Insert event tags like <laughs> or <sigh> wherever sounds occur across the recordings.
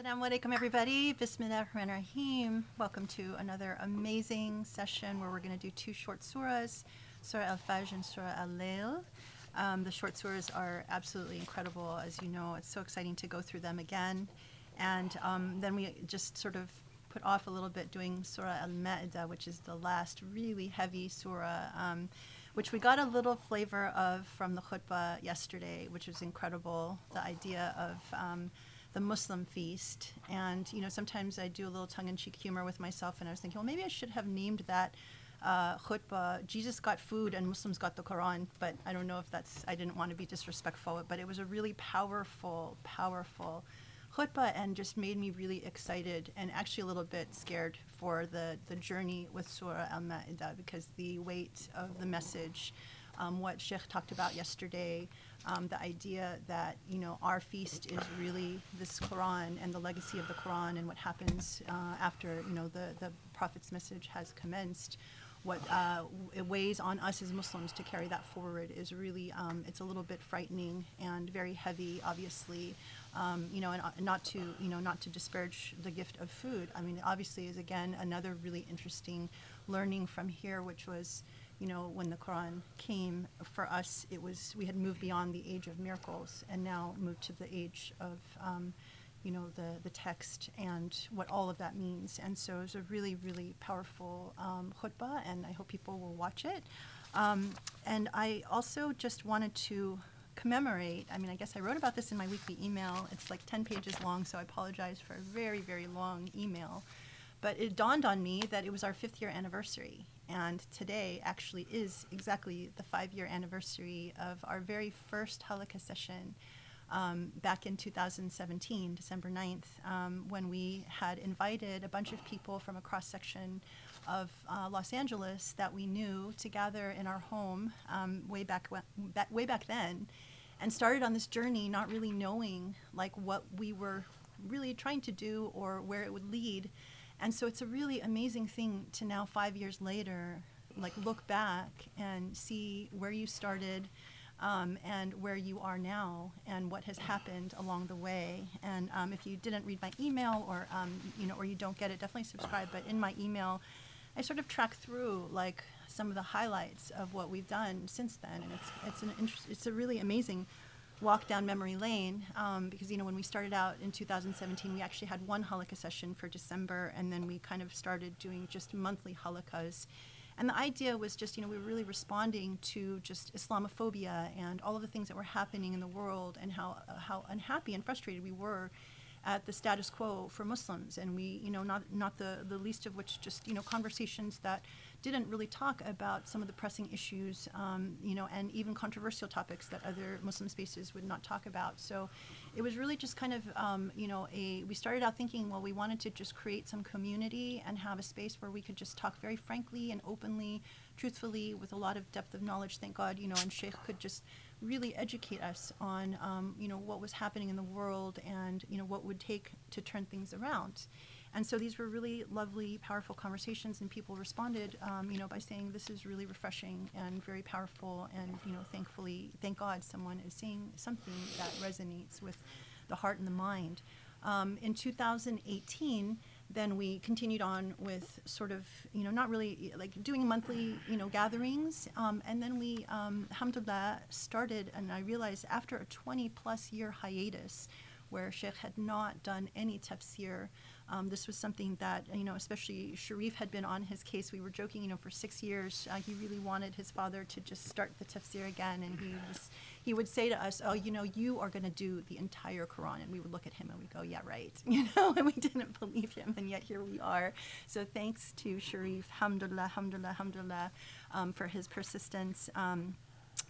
Assalamu alaikum, everybody. Bismillah ar-Rahman rahim Welcome to another amazing session where we're going to do two short surahs, Surah Al-Fajr and Surah Al-Layl. Um, the short surahs are absolutely incredible. As you know, it's so exciting to go through them again. And um, then we just sort of put off a little bit doing Surah Al-Ma'idah, which is the last really heavy surah, um, which we got a little flavor of from the khutbah yesterday, which was incredible. The idea of um, the Muslim feast. And, you know, sometimes I do a little tongue in cheek humor with myself, and I was thinking, well, maybe I should have named that uh, khutbah, Jesus got food and Muslims got the Quran. But I don't know if that's, I didn't want to be disrespectful, but it was a really powerful, powerful khutbah and just made me really excited and actually a little bit scared for the, the journey with Surah Al Ma'idah because the weight of the message, um, what Sheikh talked about yesterday, um, the idea that you know our feast is really this Quran and the legacy of the Quran and what happens uh, after you know the the Prophet's message has commenced. What uh, it weighs on us as Muslims to carry that forward is really um, it's a little bit frightening and very heavy, obviously. Um, you know, and uh, not to you know not to disparage the gift of food. I mean, obviously, is again another really interesting learning from here, which was you know, when the Quran came, for us, it was, we had moved beyond the age of miracles and now moved to the age of, um, you know, the, the text and what all of that means. And so it was a really, really powerful um, khutbah, and I hope people will watch it. Um, and I also just wanted to commemorate, I mean, I guess I wrote about this in my weekly email. It's like 10 pages long, so I apologize for a very, very long email. But it dawned on me that it was our fifth year anniversary. And today actually is exactly the five year anniversary of our very first Halaqa session um, back in 2017, December 9th, um, when we had invited a bunch of people from a cross section of uh, Los Angeles that we knew to gather in our home um, way, back back, way back then and started on this journey not really knowing like what we were really trying to do or where it would lead and so it's a really amazing thing to now, five years later, like look back and see where you started um, and where you are now and what has happened along the way. And um, if you didn't read my email or um, you know or you don't get it, definitely subscribe. But in my email, I sort of track through like some of the highlights of what we've done since then, and it's it's an interest, it's a really amazing walk down memory lane um, because you know when we started out in 2017 we actually had one halaqa session for december and then we kind of started doing just monthly halaqas and the idea was just you know we were really responding to just islamophobia and all of the things that were happening in the world and how uh, how unhappy and frustrated we were at the status quo for muslims. And we you know not not the the least of which just you know conversations that didn't really talk about some of the pressing issues, um, you know, and even controversial topics that other Muslim spaces would not talk about. So it was really just kind of, um, you know, a. We started out thinking, well, we wanted to just create some community and have a space where we could just talk very frankly and openly, truthfully, with a lot of depth of knowledge. Thank God, you know, and Sheikh could just really educate us on, um, you know, what was happening in the world and you know what would take to turn things around. And so these were really lovely, powerful conversations, and people responded, um, you know, by saying this is really refreshing and very powerful. And you know, thankfully, thank God, someone is saying something that resonates with the heart and the mind. Um, in 2018, then we continued on with sort of, you know, not really like doing monthly, you know, gatherings. Um, and then we, um, alhamdulillah, started, and I realized after a 20 plus year hiatus where Sheikh had not done any tafsir, um, this was something that, you know, especially Sharif had been on his case. We were joking, you know, for six years. Uh, he really wanted his father to just start the tafsir again. And he, was, he would say to us, oh, you know, you are going to do the entire Quran. And we would look at him and we'd go, yeah, right. <laughs> You know, and we didn't believe him. And yet here we are. So thanks to Sharif, alhamdulillah, alhamdulillah, alhamdulillah, um, for his persistence. Um,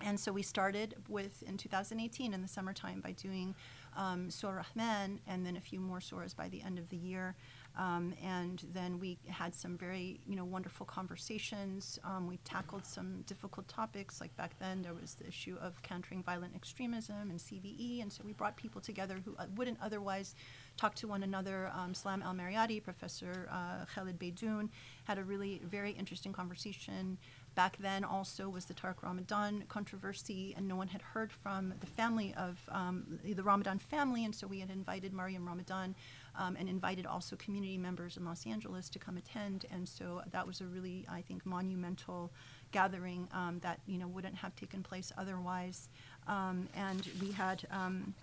and so we started with in 2018 in the summertime by doing um, Surah Rahman, and then a few more surahs by the end of the year. Um, and then we had some very, you know, wonderful conversations. Um, we tackled some difficult topics. Like back then, there was the issue of countering violent extremism and CVE, and so we brought people together who uh, wouldn't otherwise talk to one another. Um, Salam Al Marayati, Professor uh, Khalid Beydoun, had a really very interesting conversation Back then, also was the Tariq Ramadan controversy, and no one had heard from the family of um, the Ramadan family, and so we had invited Mariam Ramadan um, and invited also community members in Los Angeles to come attend, and so that was a really, I think, monumental gathering um, that you know wouldn't have taken place otherwise. Um, and we had um,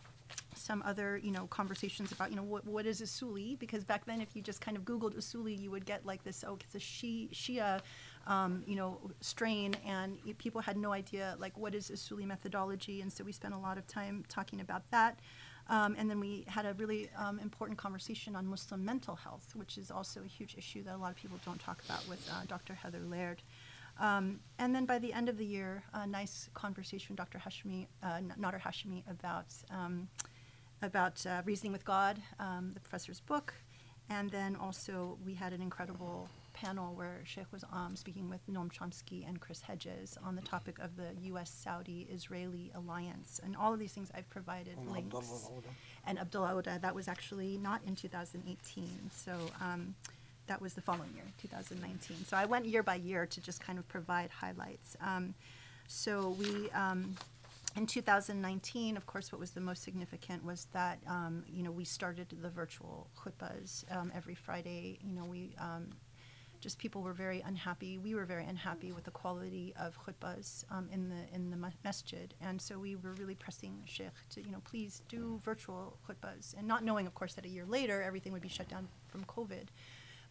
some other you know conversations about you know what what is usuli because back then if you just kind of googled usuli you would get like this oh it's a Shi, Shia um, you know strain and people had no idea like what is usuli methodology and so we spent a lot of time talking about that um, and then we had a really um, important conversation on Muslim mental health, which is also a huge issue that a lot of people don't talk about with uh, Dr. Heather Laird. Um, and then by the end of the year, a nice conversation with Dr. Hashemi, uh, Nader Hashemi about um, about uh, reasoning with God, um, the professor's book, and then also we had an incredible panel where Sheikh was um, speaking with Noam Chomsky and Chris Hedges on the topic of the U.S.-Saudi-Israeli alliance, and all of these things I've provided And links. Abdullah And Abdullah Auda, that was actually not in 2018, so um, that was the following year, 2019. So I went year by year to just kind of provide highlights. Um, so we, um, in 2019, of course, what was the most significant was that, um, you know, we started the virtual khutbahs um, every Friday. You know, we um, just people were very unhappy. We were very unhappy with the quality of khutbahs um, in the in the ma- masjid, and so we were really pressing Sheikh to, you know, please do virtual khutbahs, and not knowing, of course, that a year later everything would be shut down from COVID.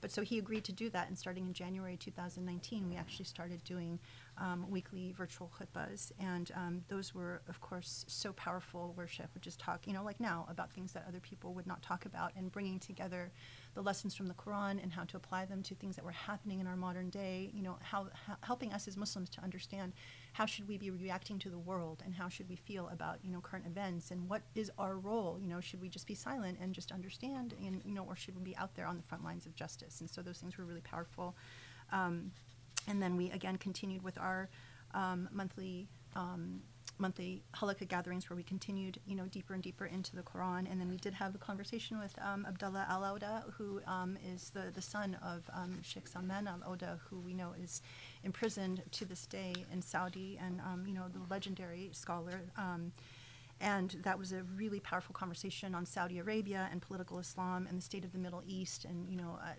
But so he agreed to do that, and starting in January 2019, we actually started doing um, weekly virtual khutbahs, and um, those were, of course, so powerful. Where Sheikh would just talk, you know, like now, about things that other people would not talk about, and bringing together the lessons from the Quran and how to apply them to things that were happening in our modern day. You know, how, how helping us as Muslims to understand how should we be reacting to the world, and how should we feel about you know current events, and what is our role. You know, should we just be silent and just understand, and you know, or should we be out there on the front lines of justice? And so those things were really powerful. Um, and then we again continued with our um, monthly um, monthly halaqa gatherings where we continued you know deeper and deeper into the Quran and then we did have a conversation with um, Abdullah Al Auda who um, is the, the son of um, Sheikh Salman Al Auda who we know is imprisoned to this day in Saudi and um, you know the legendary scholar um, and that was a really powerful conversation on Saudi Arabia and political Islam and the state of the Middle East. And you know, uh,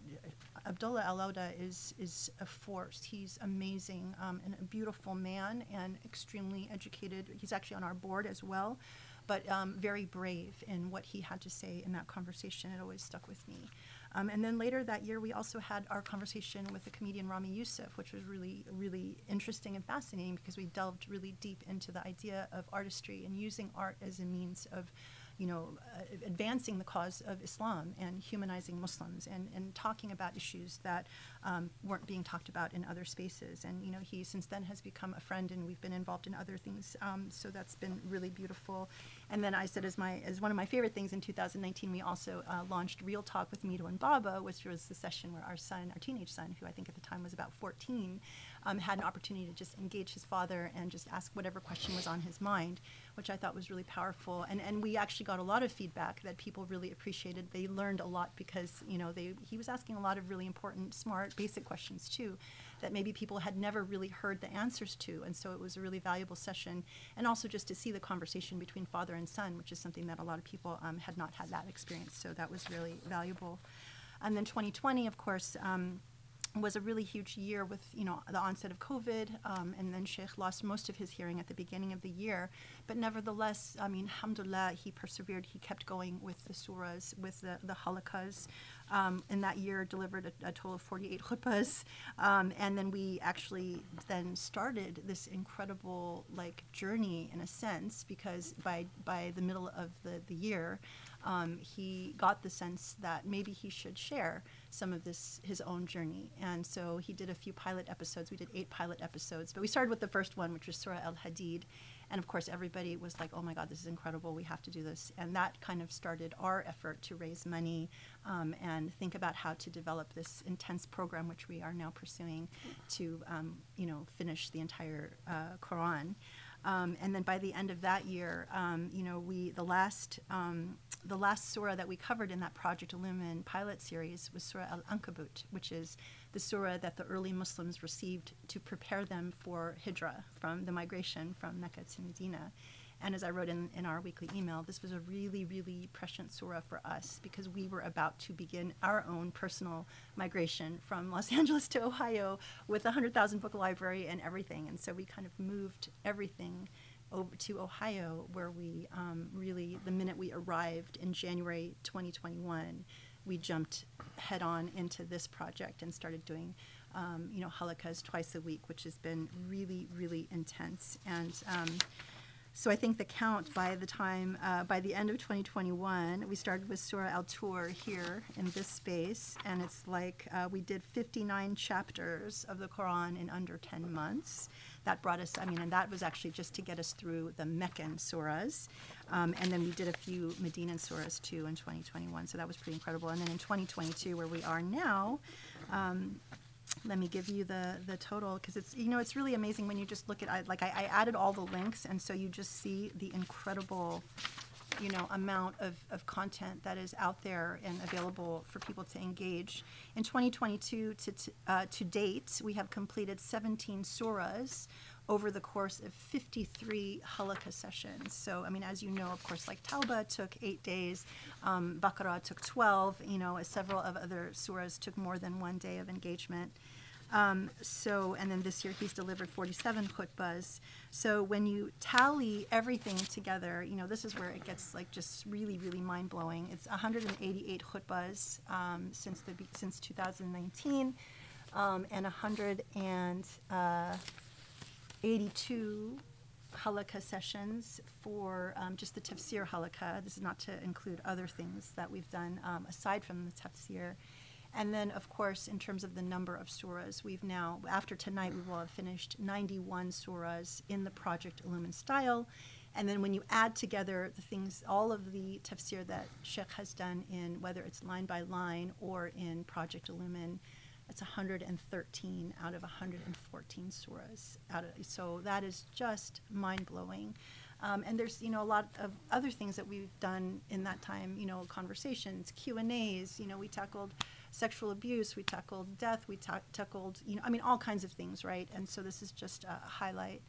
Abdullah Al Auda is is a force. He's amazing um, and a beautiful man and extremely educated. He's actually on our board as well, but um, very brave in what he had to say in that conversation. It always stuck with me. Um, and then later that year, we also had our conversation with the comedian Ramy Youssef, which was really, really interesting and fascinating because we delved really deep into the idea of artistry and using art as a means of, you know, uh, advancing the cause of Islam and humanizing Muslims and, and talking about issues that um, weren't being talked about in other spaces. And, you know, he since then has become a friend and we've been involved in other things. Um, so that's been really beautiful. And then I said, as my as one of my favorite things in 2019, we also uh, launched Real Talk with Mito and Baba, which was the session where our son, our teenage son, who I think at the time was about 14, um, had an opportunity to just engage his father and just ask whatever question was on his mind, which I thought was really powerful. And and we actually got a lot of feedback that people really appreciated. They learned a lot because you know they he was asking a lot of really important, smart, basic questions too that maybe people had never really heard the answers to. And so it was a really valuable session. And also just to see the conversation between father and son, which is something that a lot of people um, had not had that experience. So that was really valuable. And then 2020, of course, um, was a really huge year with you know the onset of COVID, um, and then Sheikh lost most of his hearing at the beginning of the year. But nevertheless, I mean, alhamdulillah, he persevered. He kept going with the surahs, with the the halaqas. Um, in that year, delivered a, a total of 48 khutbahs, um, and then we actually then started this incredible like journey in a sense because by by the middle of the the year, um, he got the sense that maybe he should share some of this his own journey. And so he did a few pilot episodes. We did eight pilot episodes but we started with the first one which was surah al-hadid. And of course everybody was like oh my god this is incredible. We have to do this. And that kind of started our effort to raise money um, and think about how to develop this intense program which we are now pursuing to um, you know finish the entire uh, quran Um, and then by the end of that year, um, you know, we the last um, the last surah that we covered in that Project Illumine pilot series was Surah Al Ankabut, which is the surah that the early Muslims received to prepare them for hijra from the migration from Mecca to Medina. And as I wrote in, in our weekly email, this was a really, really prescient surah for us because we were about to begin our own personal migration from <laughs> Los Angeles to Ohio with a 100,000 book library and everything. And so we kind of moved everything over to Ohio, where we um, really, the minute we arrived in January 2021, we jumped head on into this project and started doing, um, you know, halaqas twice a week, which has been really, really intense. And um, so I think the count by the time, uh, by the end of 2021, we started with Surah Al Tur here in this space, and it's like uh, we did 59 chapters of the Quran in under 10 months. That brought us, I mean, and that was actually just to get us through the Meccan surahs. Um, and then we did a few Medinan surahs too in 2021, so that was pretty incredible. And then in 2022, where we are now, um, let me give you the the total because it's you know it's really amazing when you just look at I, like I, I added all the links and so you just see the incredible you know amount of, of content that is out there and available for people to engage. In 2022 to uh, to date we have completed 17 surahs over the course of 53 halaqa sessions. So, I mean, as you know, of course, like Tauba took eight days, um, Baqarah took 12, you know, as several of other surahs took more than one day of engagement. Um, so, and then this year he's delivered 47 khutbahs. So when you tally everything together, you know, this is where it gets like just really, really mind blowing. It's 188 khutbahs um, since the since 2019, um, and 100 and uh, 82 halaqa sessions for um, just the tafsir halaqa. This is not to include other things that we've done um, aside from the tafsir. And then, of course, in terms of the number of surahs, we've now, after tonight, we will have finished 91 surahs in the Project Illumine style. And then when you add together the things, all of the tafsir that Sheikh has done in whether it's line by line or in Project Illumine, it's 113 out of 114 surahs. Out of, so that is just mind blowing. Um, and there's you know a lot of other things that we've done in that time. You know, conversations, Q and A's. You know, we tackled sexual abuse, we tackled death, we ta- tackled you know I mean all kinds of things, right? And so this is just a highlight.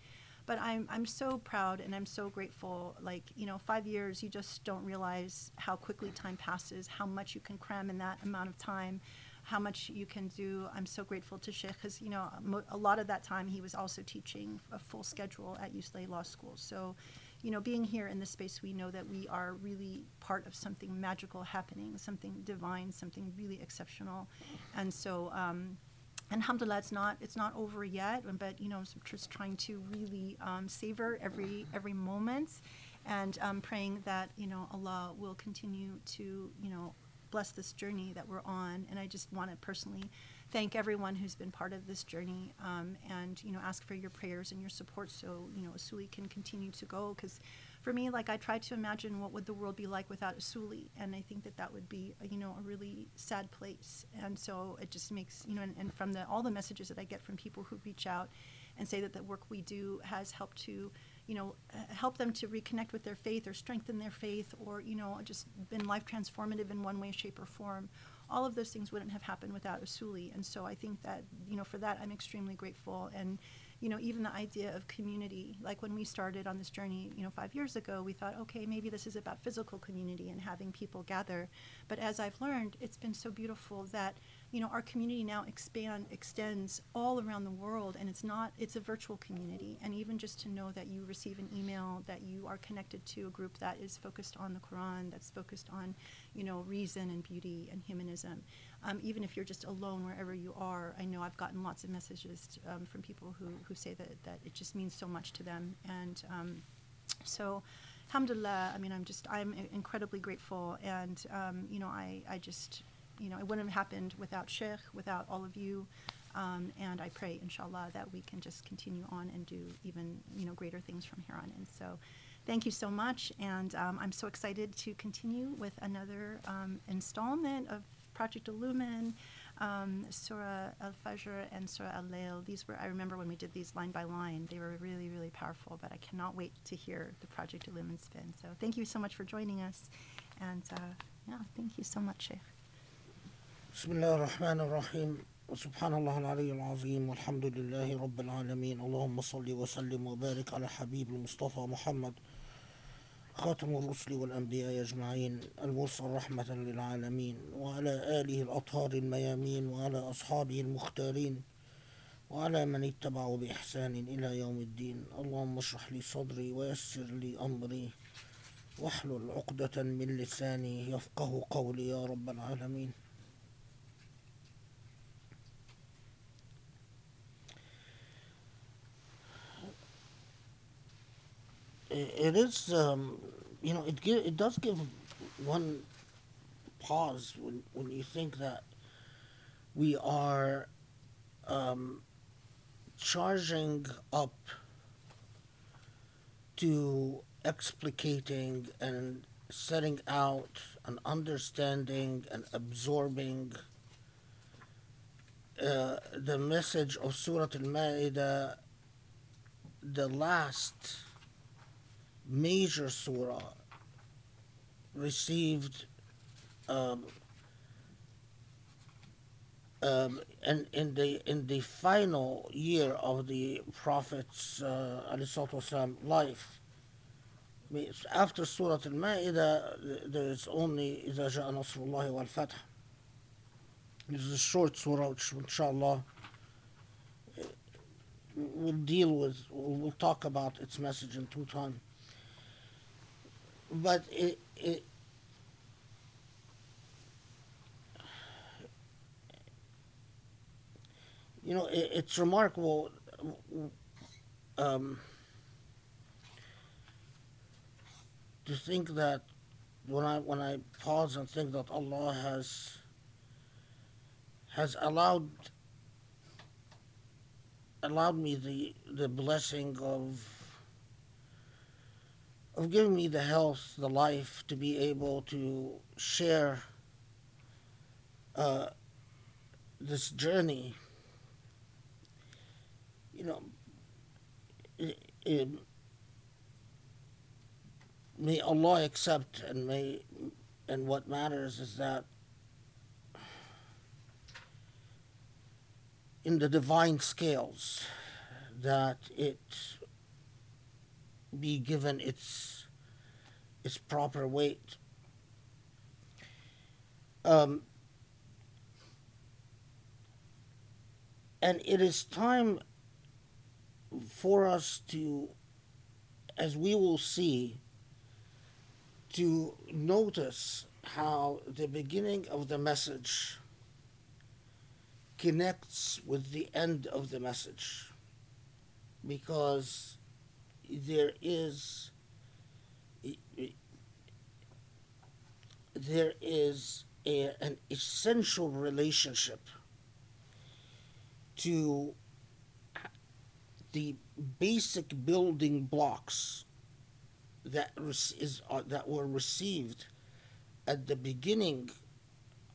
But I'm I'm so proud and I'm so grateful. Like you know, five years, you just don't realize how quickly time passes, how much you can cram in that amount of time how much you can do. I'm so grateful to Sheikh because, you know, a lot of that time he was also teaching a full schedule at UCLA Law School. So, you know, being here in this space, we know that we are really part of something magical happening, something divine, something really exceptional. And so, um, alhamdulillah it's not it's not over yet but you know I'm just trying to really um, savor every every moment and um, praying that you know allah will continue to you know bless this journey that we're on. And I just want to personally thank everyone who's been part of this journey um, and, you know, ask for your prayers and your support so, you know, Usuli can continue to go. Because for me, like, I try to imagine what would the world be like without Usuli. And I think that that would be, you know, a really sad place. And so it just makes, you know, and, and from the, all the messages that I get from people who reach out and say that the work we do has helped to you know, uh, help them to reconnect with their faith or strengthen their faith or, you know, just been life transformative in one way, shape, or form. All of those things wouldn't have happened without Usuli. And so I think that, you know, for that, I'm extremely grateful. And, you know, even the idea of community, like when we started on this journey, you know, five years ago, we thought, okay, maybe this is about physical community and having people gather. But as I've learned, it's been so beautiful that you know, our community now expand extends all around the world, and it's not it's a virtual community. And even just to know that you receive an email that you are connected to a group that is focused on the Quran, that's focused on, you know, reason and beauty and humanism. Um, even if you're just alone wherever you are, I know I've gotten lots of messages um, from people who, who say that, that it just means so much to them. And um, so, alhamdulillah, I mean, I'm just, I'm incredibly grateful. And, um, you know, I, I just, you know, it wouldn't have happened without Sheikh, without all of you. Um, and I pray, inshallah, that we can just continue on and do even, you know, greater things from here on in. So thank you so much. And um, I'm so excited to continue with another um, installment of Project Illumine. um, Surah Al Fajr and Surah Al Layl. These were, I remember when we did these line by line, they were really, really powerful, but I cannot wait to hear the Project Illumine spin. So thank you so much for joining us. And uh, yeah, thank you so much, Sheikh. بسم الله الرحمن الرحيم سبحان الله العلي العظيم والحمد لله رب العالمين اللهم صل وسلم وبارك على حبيب المصطفى محمد خاتم الرسل والأنبياء أجمعين المرسل رحمة للعالمين وعلى آله الأطهار الميامين وعلى أصحابه المختارين وعلى من اتبعوا بإحسان إلى يوم الدين اللهم اشرح لي صدري ويسر لي أمري واحلل عقدة من لساني يفقه قولي يا رب العالمين it is um, you know it give, it does give one pause when when you think that we are um, charging up to explicating and setting out and understanding and absorbing uh, the message of Surah Al-Ma'idah, the last major surah received um, um, and in the in the final year of the Prophet's uh, والسلام, life. I mean, after Surah Al-Ma'idah, there is only إذا جاء نصر الله والفتح. This is a short surah, which inshallah we'll deal with. We'll talk about its message in two time but it, it you know it, it's remarkable um, to think that when I when I pause and think that Allah has has allowed allowed me the the blessing of of giving me the health, the life to be able to share uh, this journey. You know, it, it, may Allah accept and may and what matters is that in the divine scales that it be given its its proper weight. Um, and it is time for us to, as we will see, to notice how the beginning of the message connects with the end of the message because there is there is a, an essential relationship to the basic building blocks that is uh, that were received at the beginning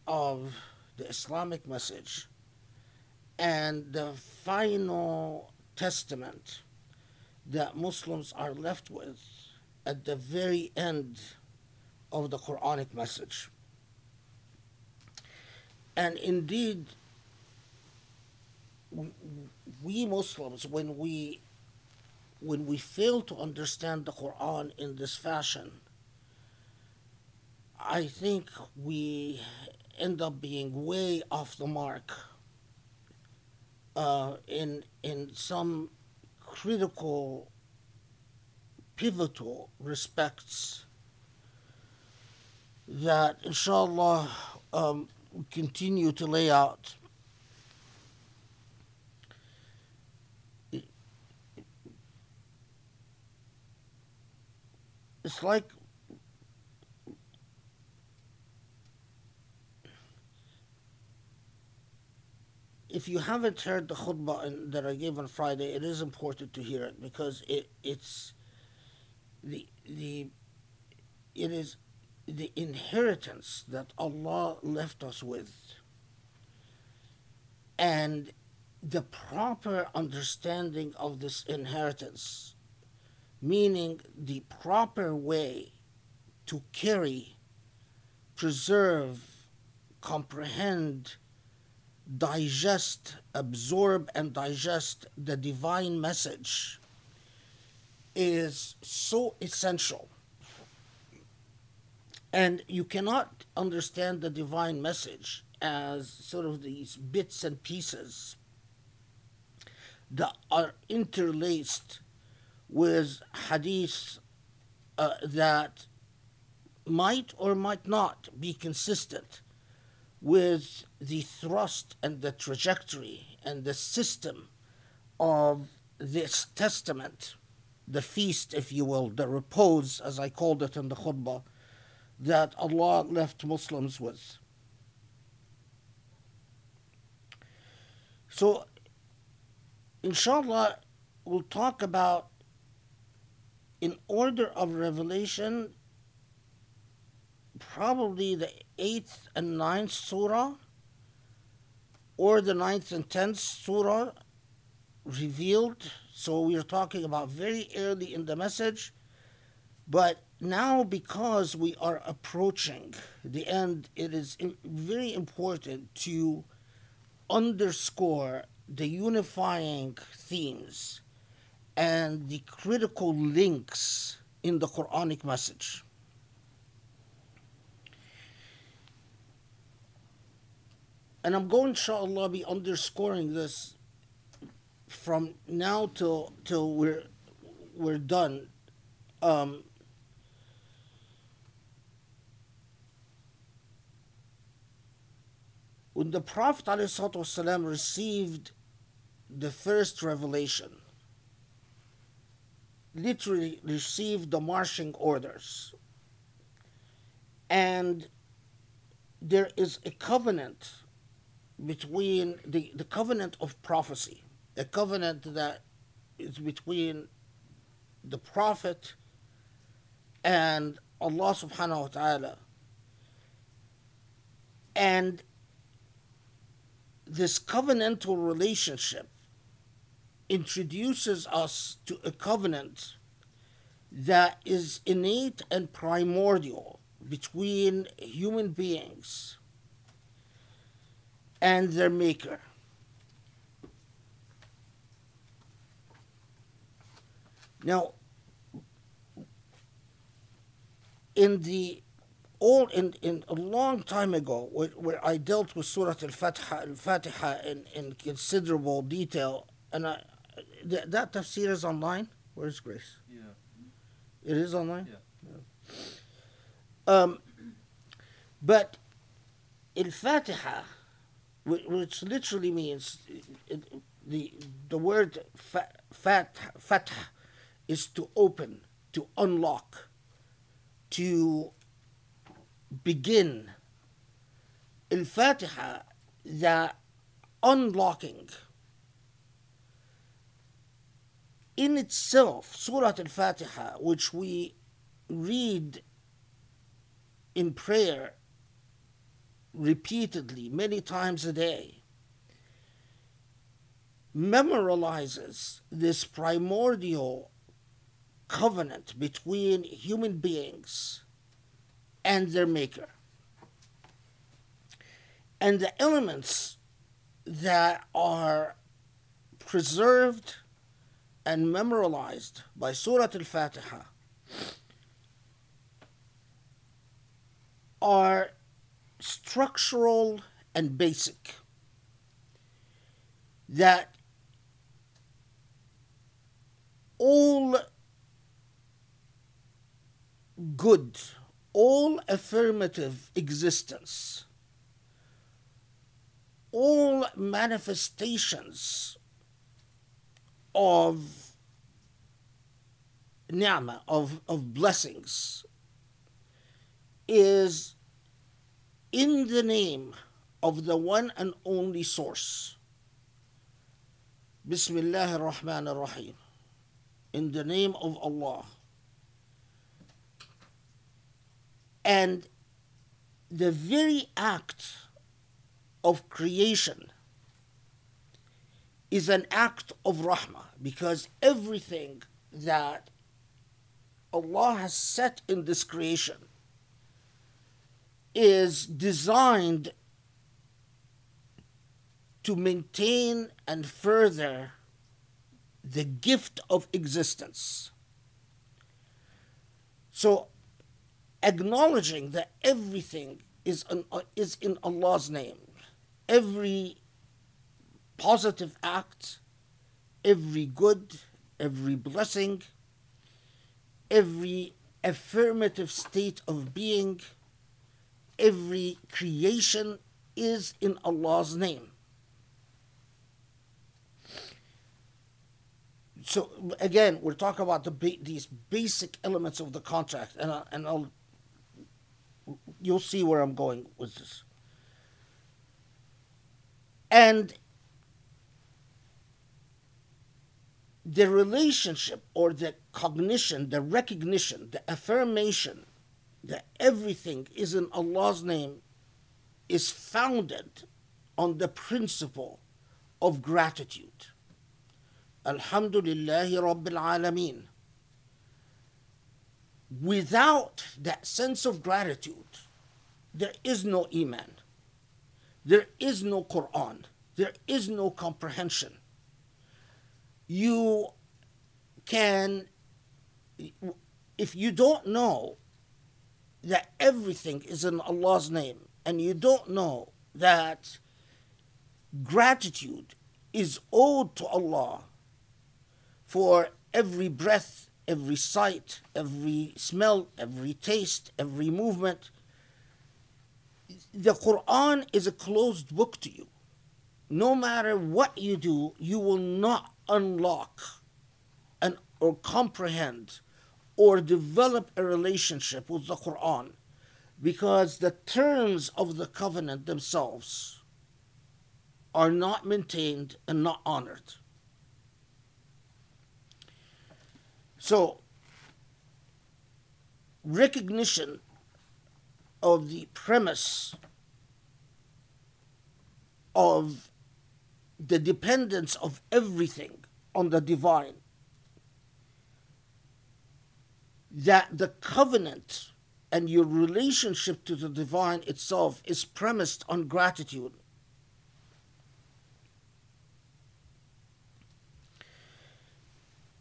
of the Islamic message and the final testament that Muslims are left with at the very end of the Quranic message. And indeed, we Muslims, when we when we fail to understand the Quran in this fashion, I think we end up being way off the mark uh, in in some critical, pivotal respects that, inshallah, um, continue to lay out. It's like if you haven't heard the khutbah that I gave on Friday, it is important to hear it because it it's the the it is the inheritance that Allah left us with. And the proper understanding of this inheritance, meaning the proper way to carry, preserve, comprehend, digest, absorb, and digest the divine message is so essential. And you cannot understand the divine message as sort of these bits and pieces that are interlaced with hadith uh, that might or might not be consistent with the thrust and the trajectory and the system of this testament, the feast, if you will, the repose, as I called it in the khutbah, that Allah left Muslims with. So, inshallah, we'll talk about in order of revelation probably the eighth and ninth surah or the ninth and tenth surah revealed. So we are talking about very early in the message. But now, because we are approaching the end, it is very important to underscore the unifying themes and the critical links in the Quranic message. And I'm going, inshallah, be underscoring this from now till till we're we're done. Um, when the Prophet ﷺ received the first revelation, literally received the marching orders, and there is a covenant between the, the covenant of prophecy, a covenant that is between the Prophet and Allah subhanahu wa ta'ala. And this covenantal relationship introduces us to a covenant that is innate and primordial between human beings and their maker. Now, in the all in, in a long time ago, where, where I dealt with Surah Al-Fatiha, Al-Fatiha in, in considerable detail, and I, th- that tafsir is online. Where's Grace? Yeah. It is online. Yeah. Um, but Al-Fatiha, which literally means uh, the the word fa- fat fatah is to open, to unlock, to begin. Al-Fatiha, the unlocking in itself, Surah Al-Fatiha, which we read in prayer repeatedly, many times a day, memorializes this primordial covenant between human beings and their Maker. And the elements that are preserved and memorialized by Surah Al Fatiha are structural and basic. That all good, all affirmative existence, all manifestations of ni'mah, of, of blessings, is in the name of the one and only source. Bismillah ar-Rahman ar-Rahim. In the name of Allah. And the very act of creation is an act of rahmah because everything that Allah has set in this creation is designed to maintain and further the gift of existence. So, acknowledging that everything is, an, is in Allah's name, every positive act, every good, every blessing, every affirmative state of being, every creation is in Allah's name. So again, we're talking about the ba- these basic elements of the contract, and I, and I'll you'll see where I'm going with this. And the relationship or the cognition, the recognition, the affirmation that everything is in Allah's name is founded on the principle of gratitude. Alhamdulillahi Rabbil Alameen. Without that sense of gratitude, there is no Iman. There is no Quran. There is no comprehension. You can, if you don't know that everything is in Allah's name, and you don't know that gratitude is owed to Allah for every breath, every sight, every smell, every taste, every movement. The Quran is a closed book to you. No matter what you do, you will not unlock and or comprehend or develop a relationship with the Quran because the terms of the covenant themselves are not maintained and not honored. So, recognition of the premise of the dependence of everything on the divine, that the covenant and your relationship to the divine itself is premised on gratitude.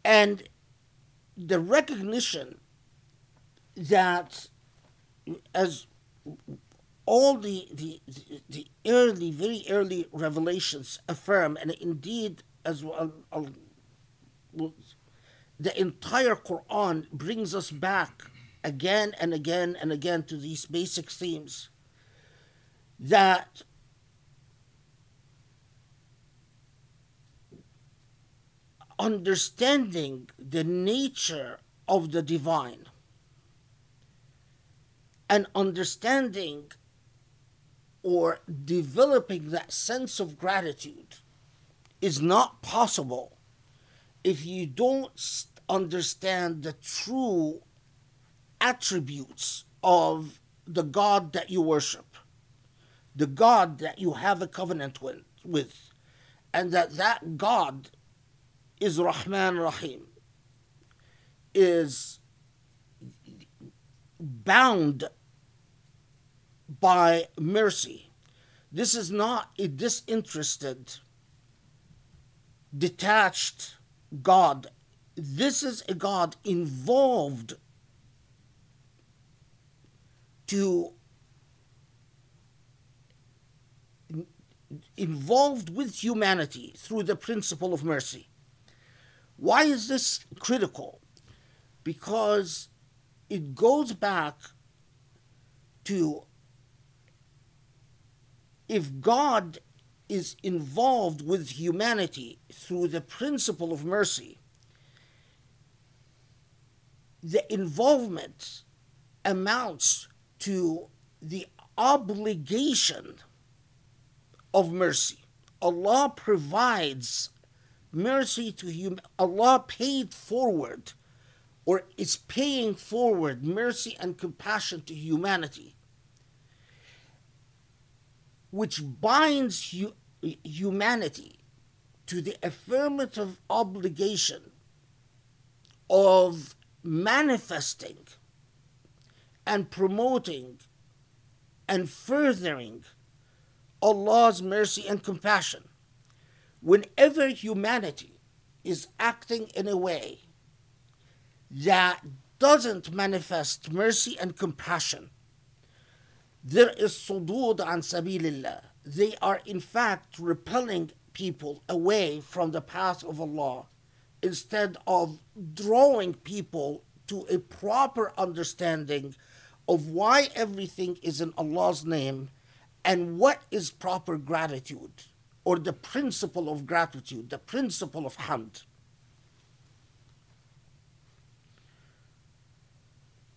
And the recognition that as all the, the, the early, very early revelations affirm, and indeed, as well, the entire Quran brings us back again and again and again to these basic themes that understanding the nature of the divine and understanding or developing that sense of gratitude is not possible if you don't understand the true attributes of the God that you worship, the God that you have a covenant with, with and that that God is Rahman Rahim, is bound by mercy. This is not a disinterested, detached God. This is a God involved to involved with humanity through the principle of mercy. Why is this critical? Because it goes back to if God is involved with humanity through the principle of mercy, the involvement amounts to the obligation of mercy. Allah provides mercy to him. Allah paid forward or is paying forward mercy and compassion to humanity, which binds hu- humanity to the affirmative obligation of manifesting and promoting and furthering Allah's mercy and compassion. Whenever humanity is acting in a way that doesn't manifest mercy and compassion, there is sudud an sabilillah. They are in fact repelling people away from the path of Allah instead of drawing people to a proper understanding of why everything is in Allah's name and what is proper gratitude or the principle of gratitude, the principle of hamd.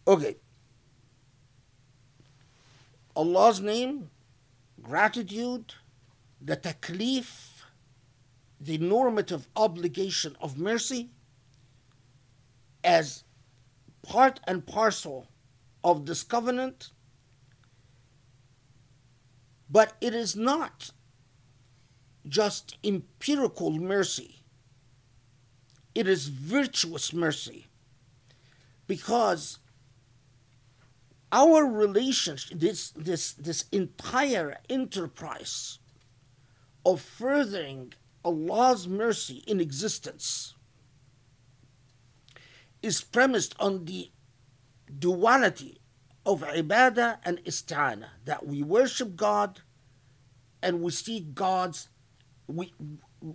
Okay. Allah's name, gratitude, the taklif, the normative obligation of mercy as part and parcel of this covenant, but it is not just empirical mercy, it is virtuous mercy because our relationship, this, this, this entire enterprise of furthering Allah's mercy in existence is premised on the duality of ibadah and isti'ana, that we worship God and we seek God's, we,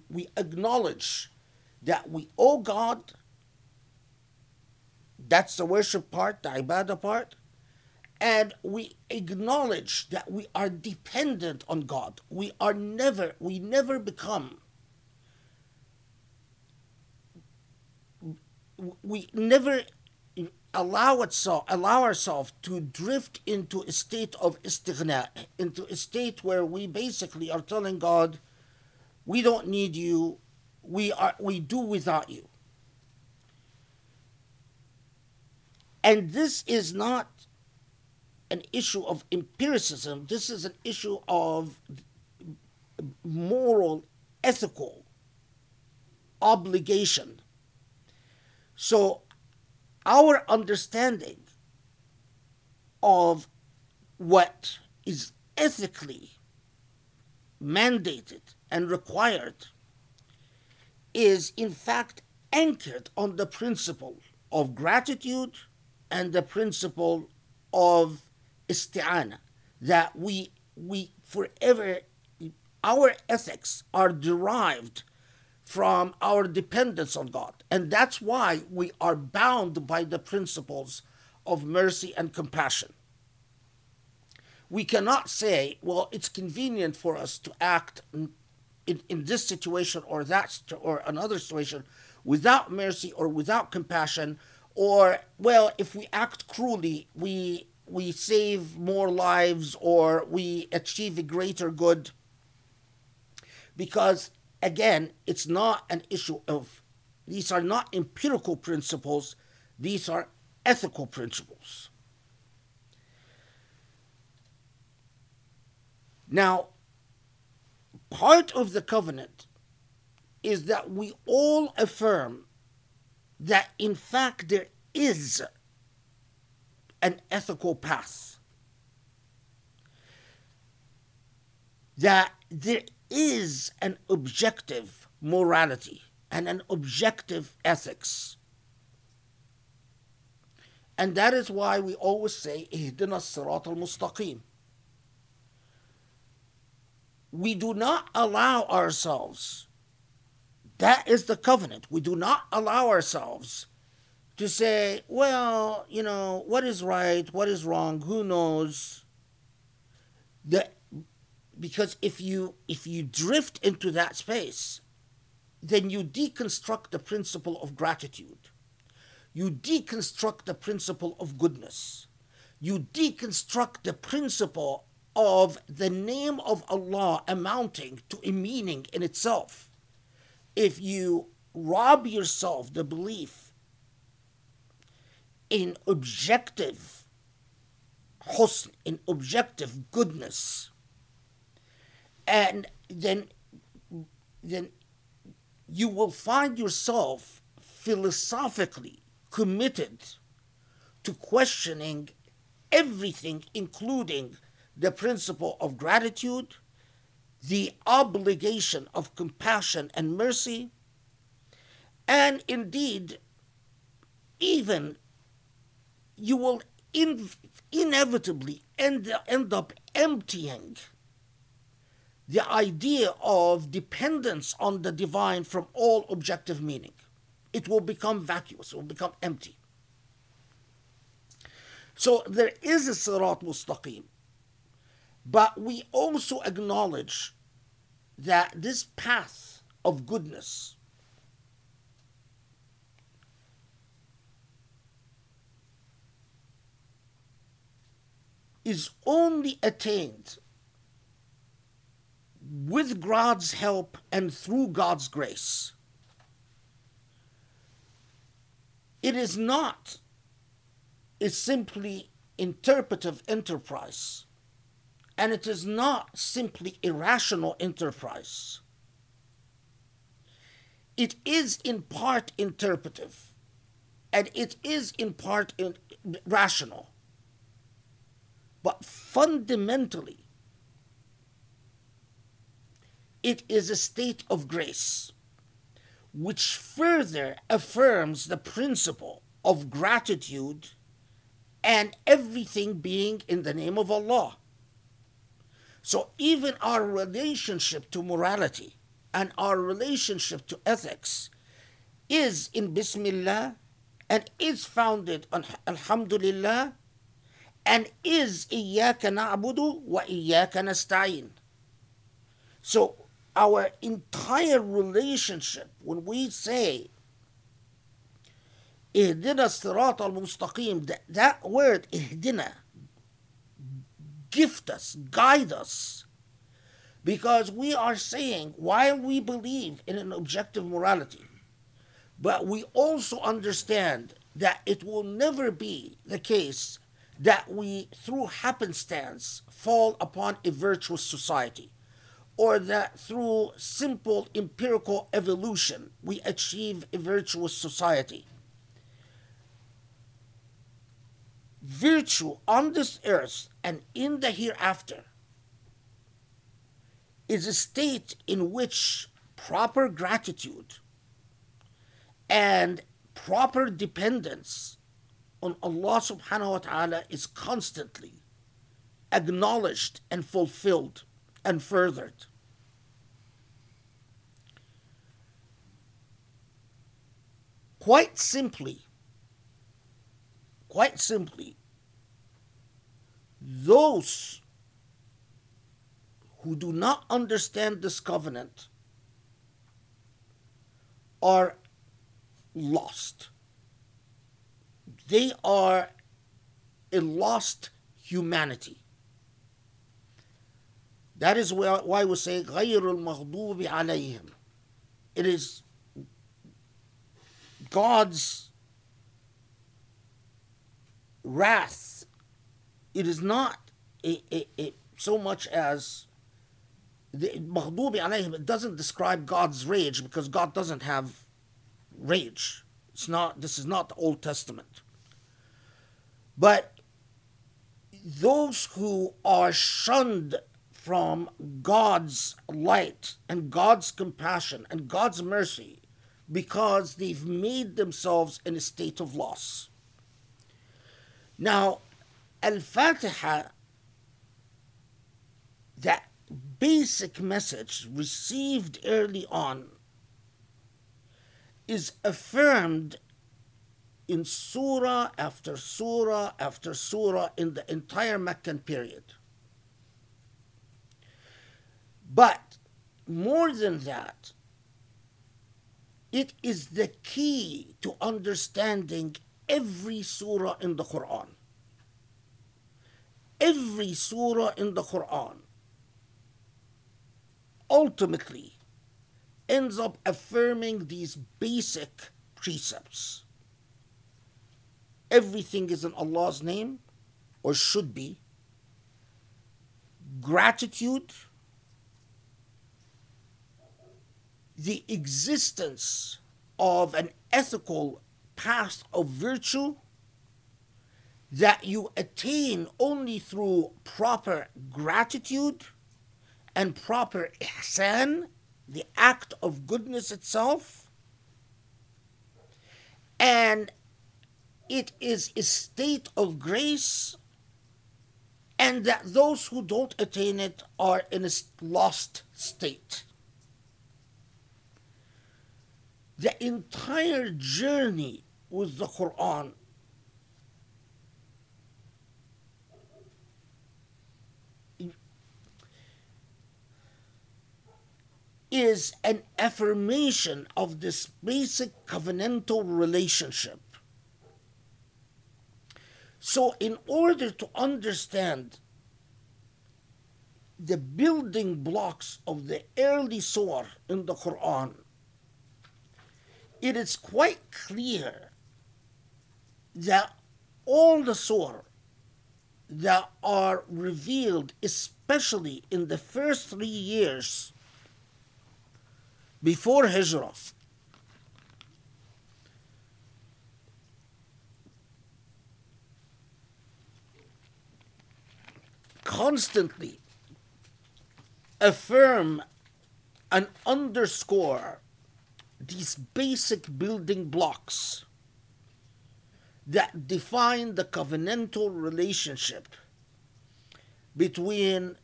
we acknowledge that we owe God, that's the worship part, the ibadah part, and we acknowledge that we are dependent on God. We are never, we never become we never allow itself allow ourselves to drift into a state of istighna, into a state where we basically are telling God, we don't need you, we are we do without you. And this is not an issue of empiricism, this is an issue of moral, ethical obligation. So our understanding of what is ethically mandated and required is in fact anchored on the principle of gratitude and the principle of isti'ana that we we forever our ethics are derived from our dependence on God. And that's why we are bound by the principles of mercy and compassion. We cannot say, well, it's convenient for us to act in, in, in this situation or that or another situation without mercy or without compassion, or, well, if we act cruelly, we, we save more lives or we achieve a greater good. Because again, it's not an issue of, these are not empirical principles, these are ethical principles. Now, part of the covenant is that we all affirm that in fact there is an ethical path. That there is an objective morality and an objective ethics. And that is why we always say, Ihdina sirat al mustaqim. We do not allow ourselves, that is the covenant, we do not allow ourselves to say, well, you know, what is right, what is wrong, who knows? The because if you if you drift into that space then you deconstruct the principle of gratitude. You deconstruct the principle of goodness. You deconstruct the principle of the name of Allah amounting to a meaning in itself. If you rob yourself the belief in objective husn in objective goodness. And then then you will find yourself philosophically committed to questioning everything, including the principle of gratitude, the obligation of compassion and mercy, and indeed, even you will in, inevitably end, end up emptying the idea of dependence on the divine from all objective meaning. It will become vacuous, it will become empty. So there is a Sirat Mustaqim, but we also acknowledge that this path of goodness is only attained with God's help and through God's grace. It is not a simply interpretive enterprise, and it is not simply irrational enterprise. It is in part interpretive, and it is in part in, rational. But fundamentally, it is a state of grace which further affirms the principle of gratitude and everything being in the name of Allah. So even our relationship to morality and our relationship to ethics is in Bismillah and is founded on Alhamdulillah and is إياك نعبد وإياك نستعين. So our entire relationship, when we say اهدنا الصراط المستقيم that, that word اهدنا gift us guide us because we are saying while we believe in an objective morality but we also understand that it will never be the case that we through happenstance fall upon a virtuous society or that through simple empirical evolution we achieve a virtuous society. Virtue on this earth and in the hereafter is a state in which proper gratitude and proper dependence on Allah subhanahu wa ta'ala is constantly acknowledged and fulfilled and furthered. Quite simply, quite simply, those who do not understand this covenant are lost. They are a lost humanity. That is why we say غير المغضوب عليهم. It is God's wrath. It is not a, a, a, so much as the مغضوب عليهم. It doesn't describe God's rage because God doesn't have rage. It's not. This is not the Old Testament. But those who are shunned from God's light and God's compassion and God's mercy because they've made themselves in a state of loss. Now, Al Fatiha, that basic message received early on, is affirmed in surah after surah after surah in the entire Meccan period. But more than that, it is the key to understanding every surah in the Quran. Every surah in the Quran ultimately ends up affirming these basic precepts. Everything is in Allah's name, or should be. Gratitude the existence of an ethical path of virtue that you attain only through proper gratitude and proper ihsan, the act of goodness itself, and it is a state of grace, and that those who don't attain it are in a lost state. The entire journey with the Quran is an affirmation of this basic covenantal relationship. So, in order to understand the building blocks of the early surah in the Quran, it is quite clear that all the surah that are revealed, especially in the first three years before Hijrah. Constantly affirm and underscore these basic building blocks that define the covenantal relationship between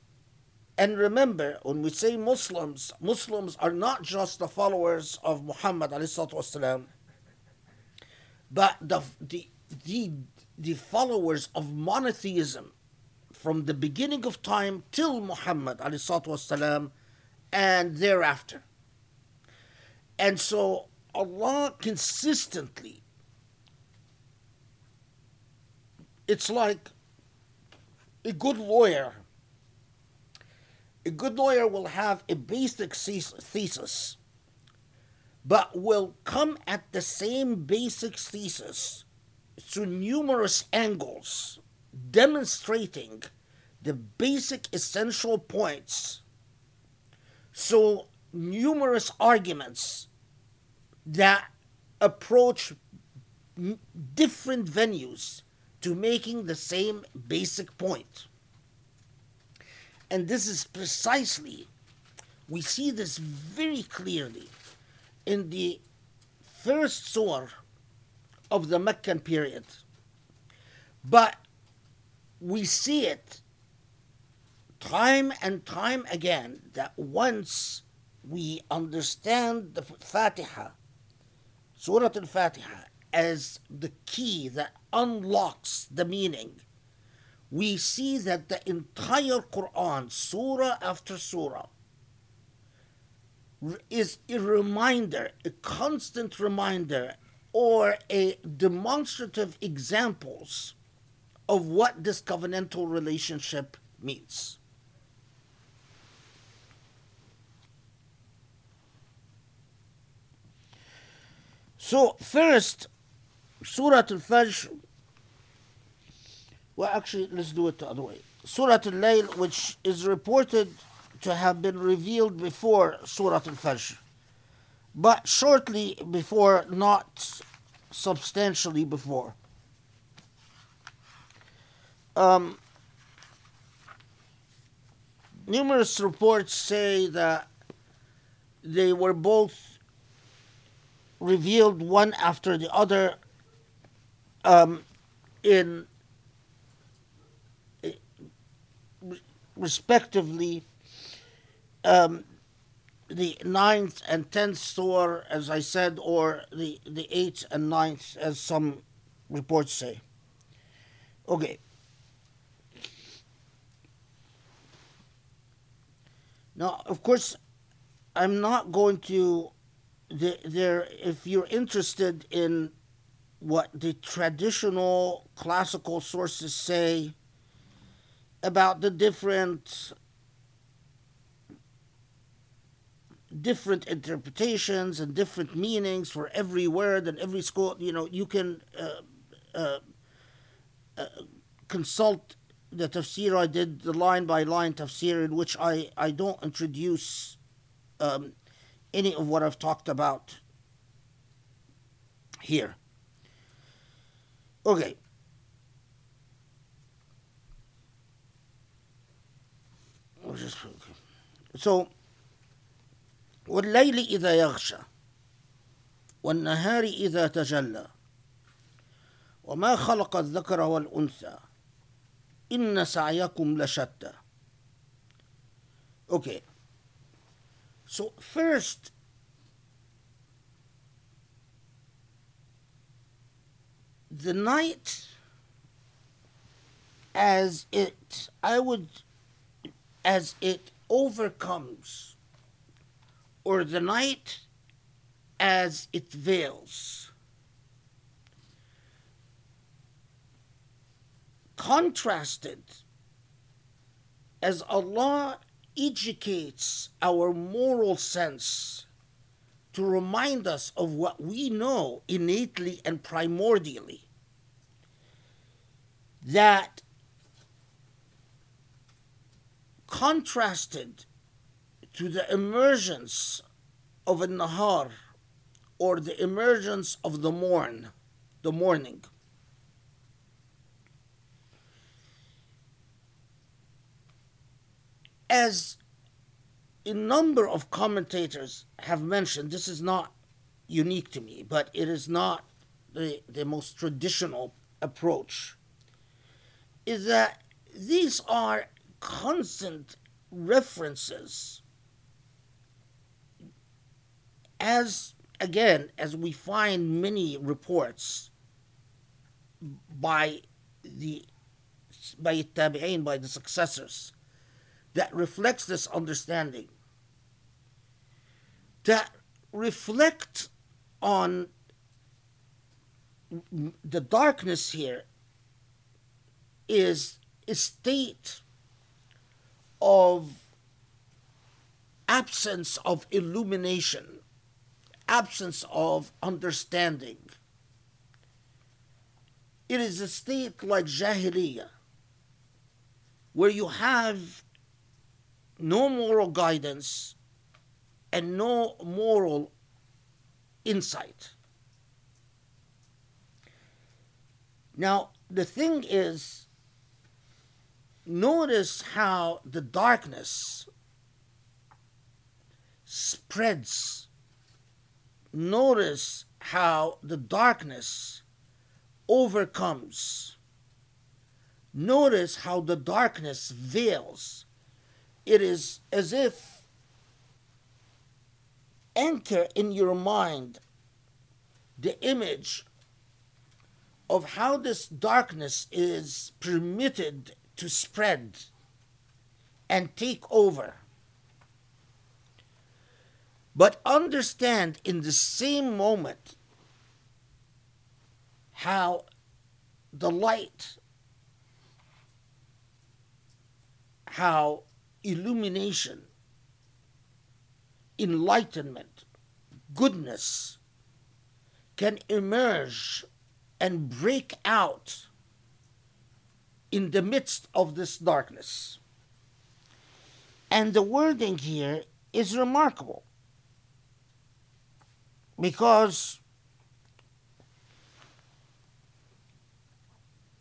and remember, when we say Muslims, Muslims are not just the followers of Muhammad والسلام, but the, the, the, the followers of monotheism from the beginning of time till Muhammad والسلام, and thereafter. And so Allah consistently, it's like a good lawyer a good lawyer will have a basic thesis, but will come at the same basic thesis through numerous angles, demonstrating the basic essential points. So, numerous arguments that approach different venues to making the same basic point. And this is precisely, we see this very clearly in the first surah of the Meccan period. But we see it time and time again that once we understand the Fatiha, Surah Al Fatiha, as the key that unlocks the meaning we see that the entire Quran, surah after surah, is a reminder, a constant reminder, or a demonstrative examples of what this covenantal relationship means. So, first, Surah Al Fajr well, actually, let's do it the other way. Surah Al-Layl, which is reported to have been revealed before Surah Al-Fajr, but shortly before, not substantially before. Um, numerous reports say that they were both revealed one after the other um, in respectively um, the ninth and tenth store, as I said, or the, the eighth and ninth, as some reports say. Okay. Now, of course, I'm not going to. There, if you're interested in what the traditional classical sources say about the different different interpretations and different meanings for every word and every school you know you can uh, uh, uh, consult the tafsir I did the line by line tafsir in which I, I don't introduce um, any of what I've talked about here. Okay. So, والليل إذا يغشى والنهار إذا تجلى وما خلق الذكر والأنثى إن سعيكم لشتى Okay. So first the night as it I would as it overcomes or the night as it veils contrasted as Allah educates our moral sense to remind us of what we know innately and primordially. That contrasted to the emergence of a nahar or the emergence of the morn the morning as a number of commentators have mentioned, this is not unique to me, but it is not the, the most traditional approach, is that these are constant references as again as we find many reports by the by tabi'in by the successors that reflects this understanding that reflect on the darkness here is a state of absence of illumination, absence of understanding. It is a state like Jahiliyyah, where you have no moral guidance and no moral insight. Now, the thing is, notice how the darkness spreads. Notice how the darkness overcomes. Notice how the darkness veils. It is as if anchor in your mind the image of how this darkness is permitted to spread and take over. But understand in the same moment how the light, how illumination enlightenment, goodness can emerge and break out in the midst of this darkness. And the wording here is remarkable because,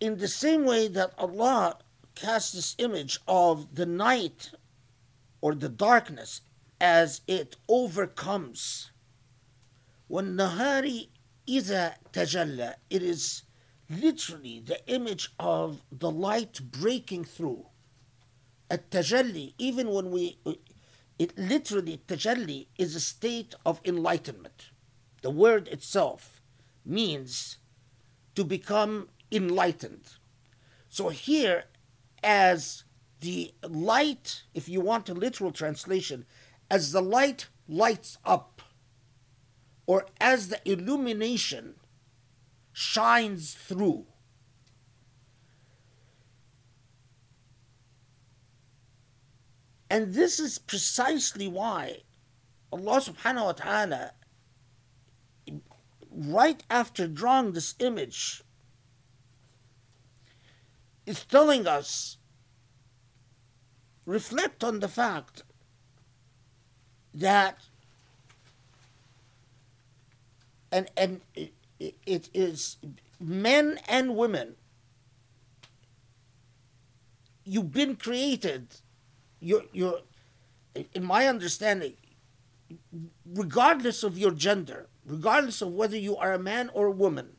in the same way that Allah casts this image of the night or the darkness as it overcomes. وَالنَّهَارِ إِذَا تَجَلَّى It is literally the image of the light breaking through. التجلي, even when we, it literally, tajalli is a state of enlightenment. The word itself means to become enlightened. So here, as the light, if you want a literal translation, as the light lights up, or as the illumination shines through. And this is precisely why Allah subhanahu wa ta'ala, right after drawing this image, is telling us reflect on the fact that and and it, is men and women you've been created you're you're in my understanding regardless of your gender regardless of whether you are a man or a woman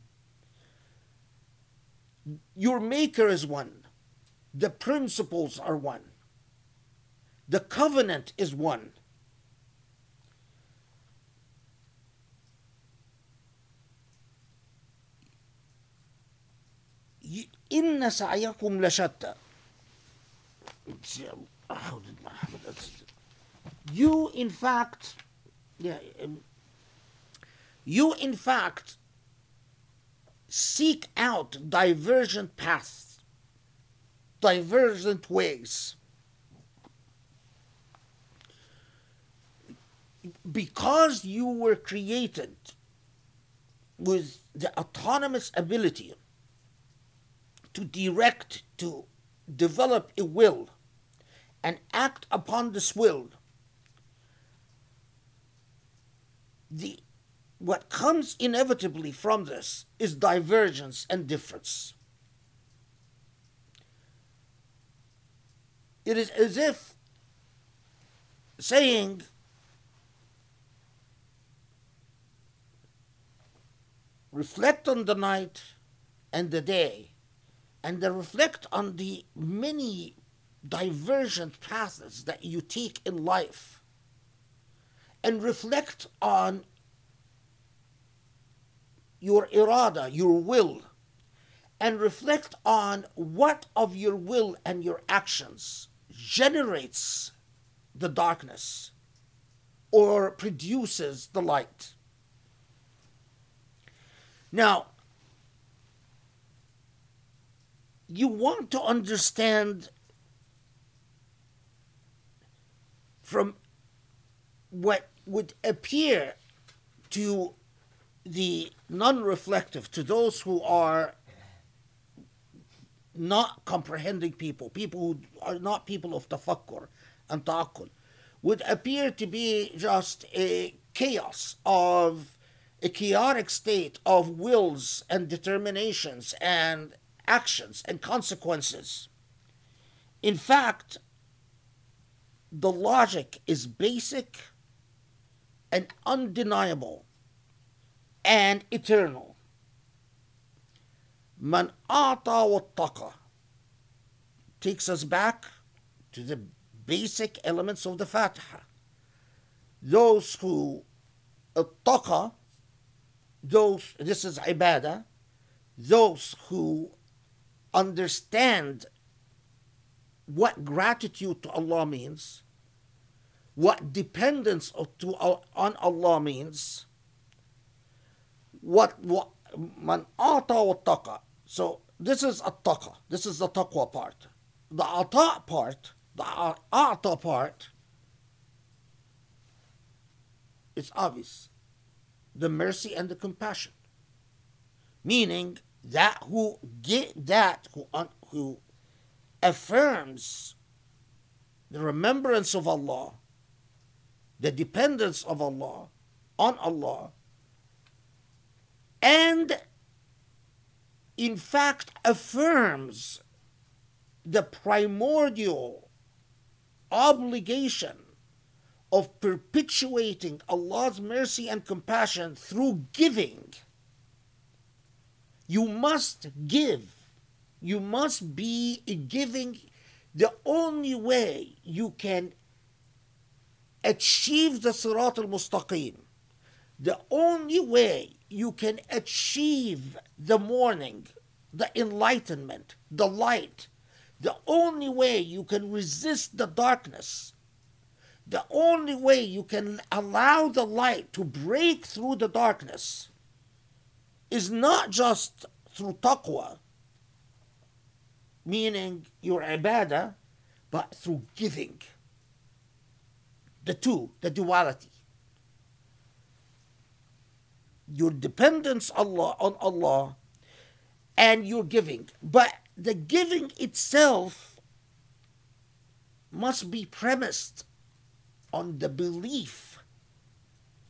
your maker is one the principles are one the covenant is one إن سعيكم لشتى you in fact yeah, um, you in fact seek out divergent paths divergent ways. Because you were created with the autonomous ability to direct, to develop a will, and act upon this will, the what comes inevitably from this is divergence and difference. It is as if saying, reflect on the night and the day and then reflect on the many divergent paths that you take in life and reflect on your irada, your will, and reflect on what of your will and your actions generates the darkness or produces the light. Now, you want to understand from what would appear to the non reflective, to those who are not comprehending people, people who are not people of tafakkur and ta'akul, would appear to be just a chaos of a chaotic state of wills and determinations and actions and consequences. In fact, the logic is basic and undeniable and eternal. Man ata wattaqa takes us back to the basic elements of the Fatiha. Those who uh, ittaqa, those this is ibadah, those who understand what gratitude to Allah means, what dependence to, uh, on Allah means, what, what man ata wa taqa. So this is a taqa. This is the taqwa part. The ata part, the ata part, it's obvious. The mercy and the compassion. Meaning that who get that who who affirms the remembrance of Allah, the dependence of Allah on Allah, and in fact affirms the primordial obligation of perpetuating Allah's mercy and compassion through giving you must give. You must be giving. The only way you can achieve the Sirat al Mustaqim, the only way you can achieve the morning, the enlightenment, the light, the only way you can resist the darkness, the only way you can allow the light to break through the darkness is not just through taqwa, meaning your ibadah, but through giving. The two, the duality Your dependence Allah on Allah and your giving. But the giving itself must be premised on the belief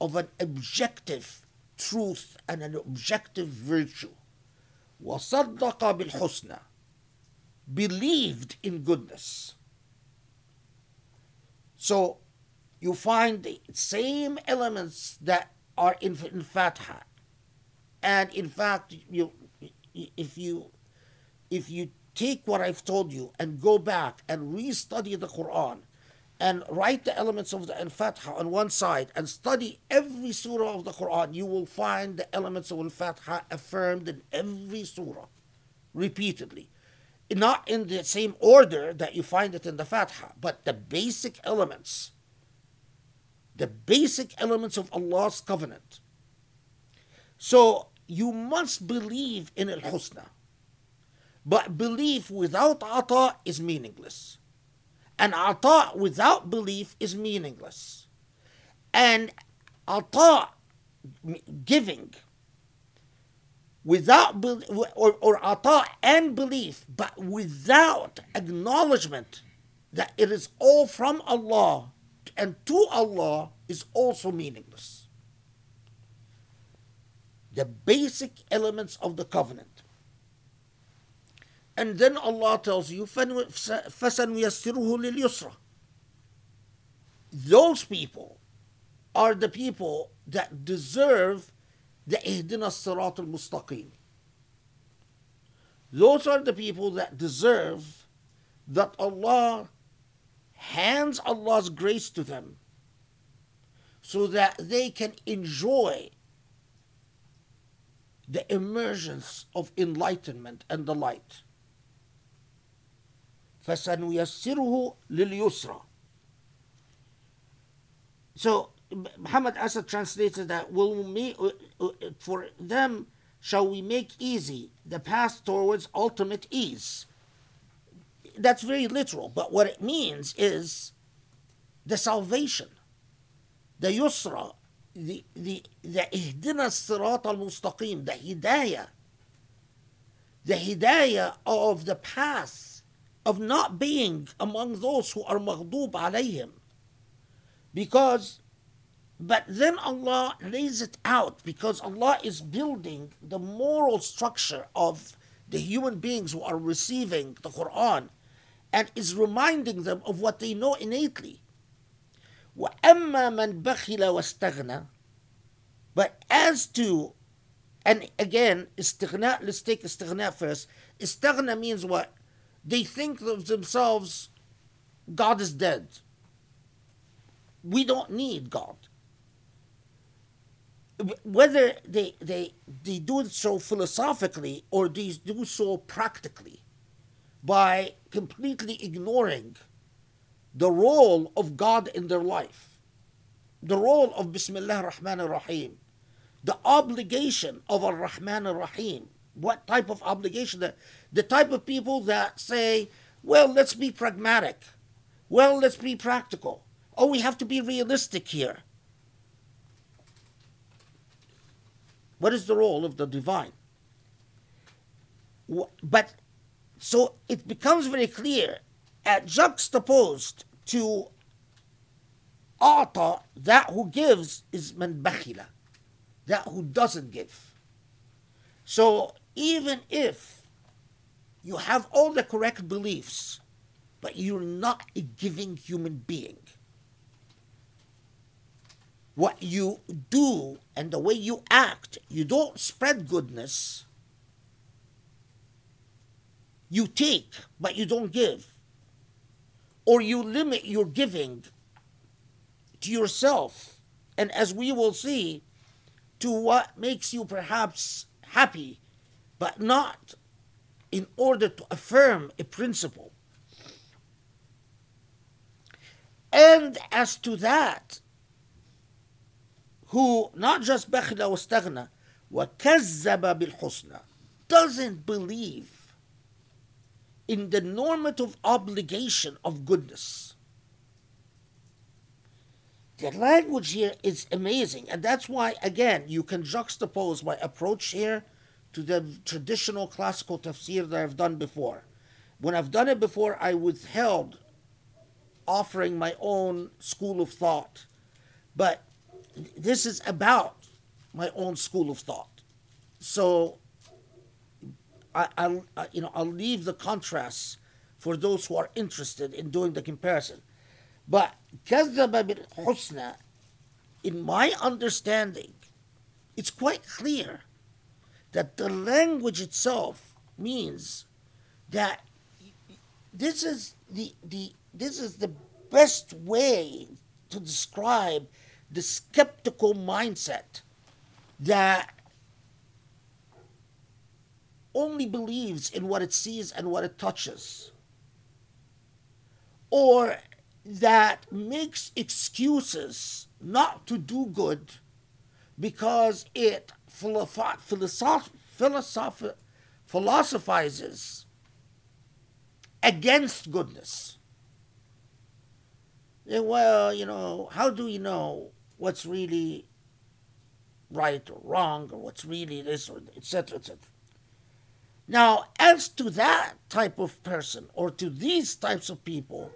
of an objective truth and an objective virtue. وصدق بالحسنى believed in goodness. So you find the same elements that are in, in Fatiha. And in fact, you if you if you take what I've told you and go back and restudy the Quran and write the elements of the Al-Fatiha on one side and study every surah of the Quran, you will find the elements of Al-Fatiha affirmed in every surah repeatedly. Not in the same order that you find it in the Fatiha, but the basic elements. The basic elements of Allah's covenant. So you must believe in Al-Husna. But belief without ata is meaningless. And ata without belief is meaningless. And ata, giving, without or, or ata and belief, but without acknowledgement that it is all from Allah and to Allah is also meaningless. The basic elements of the covenant. And then Allah tells you, Those people are the people that deserve the Ihdina Sirat al Mustaqim. Those are the people that deserve that Allah hands Allah's grace to them so that they can enjoy the emergence of enlightenment and the light. فسنيسره لليسرى So Muhammad Asad translated that will we uh, uh, for them shall we make easy the path towards ultimate ease. That's very literal, but what it means is the salvation, the yusra, the the the ihdina sirat al mustaqim, the hidayah, the hidayah of the path of not being among those who are maghdub alayhim. Because, but then Allah lays it out because Allah is building the moral structure of the human beings who are receiving the Quran and is reminding them of what they know innately. وَأَمَّا bakhila wa وَاسْتَغْنَى But as to, and again, istighna, let's take istighna first. Istighna means what? They think of themselves, God is dead. We don't need God. Whether they, they, they do so philosophically or they do so practically by completely ignoring the role of God in their life, the role of Bismillah ar-Rahman ar-Rahim, the obligation of ar-Rahman ar-Rahim, what type of obligation? That the type of people that say well let's be pragmatic. Well let's be practical. Oh we have to be realistic here. What is the role of the divine? But so it becomes very clear at juxtaposed to ata that who gives is man bakhila that who doesn't give so even if you have all the correct beliefs, but you're not a giving human being, what you do and the way you act, you don't spread goodness. You take, but you don't give. Or you limit your giving to yourself, and as we will see, to what makes you perhaps happy but not in order to affirm a principle. And as to that, who not just بخل واستغنى وكذب بالحسنى doesn't believe in the normative obligation of goodness. The language here is amazing, and that's why, again, you can juxtapose my approach here to the traditional classical tafsir that I've done before. When I've done it before, I withheld offering my own school of thought. But this is about my own school of thought. So I, I'll, I, you know, I'll leave the contrasts for those who are interested in doing the comparison. But كذب بالحسنى, in my understanding, it's quite clear that the language itself means that this is the, the this is the best way to describe the skeptical mindset that only believes in what it sees and what it touches, or that makes excuses not to do good because it philosoph- philosoph- philosoph- philosophizes against goodness. Well, you know, how do we know what's really right or wrong or what's really this or etc. etc. Now, as to that type of person or to these types of people,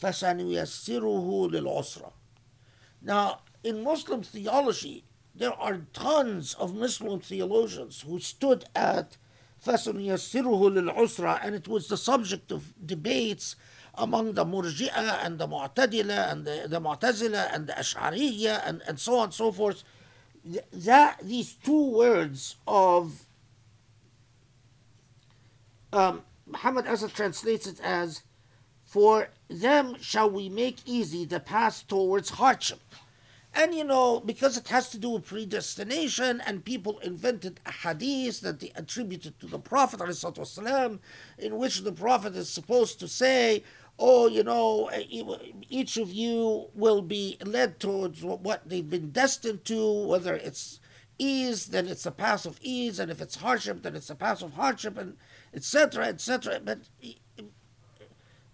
فَسَنُيَسِّرُهُ لِلْعُسْرَةِ Now, in Muslim theology, there are tons of Muslim theologians who stood at فَسَنُيَسِّرُهُ لِلْعُسْرَةِ and it was the subject of debates among the murji'a and the Mu'tadila and the, the Mu'tazila and the Ash'ariyya and, and so on and so forth. That, these two words of um, Muhammad Asad translates it as, For them shall we make easy the path towards hardship. And you know, because it has to do with predestination, and people invented a hadith that they attributed to the Prophet والسلام, in which the Prophet is supposed to say, Oh, you know, each of you will be led towards what they've been destined to, whether it's ease, then it's a path of ease, and if it's hardship, then it's a path of hardship, and etc., etc. But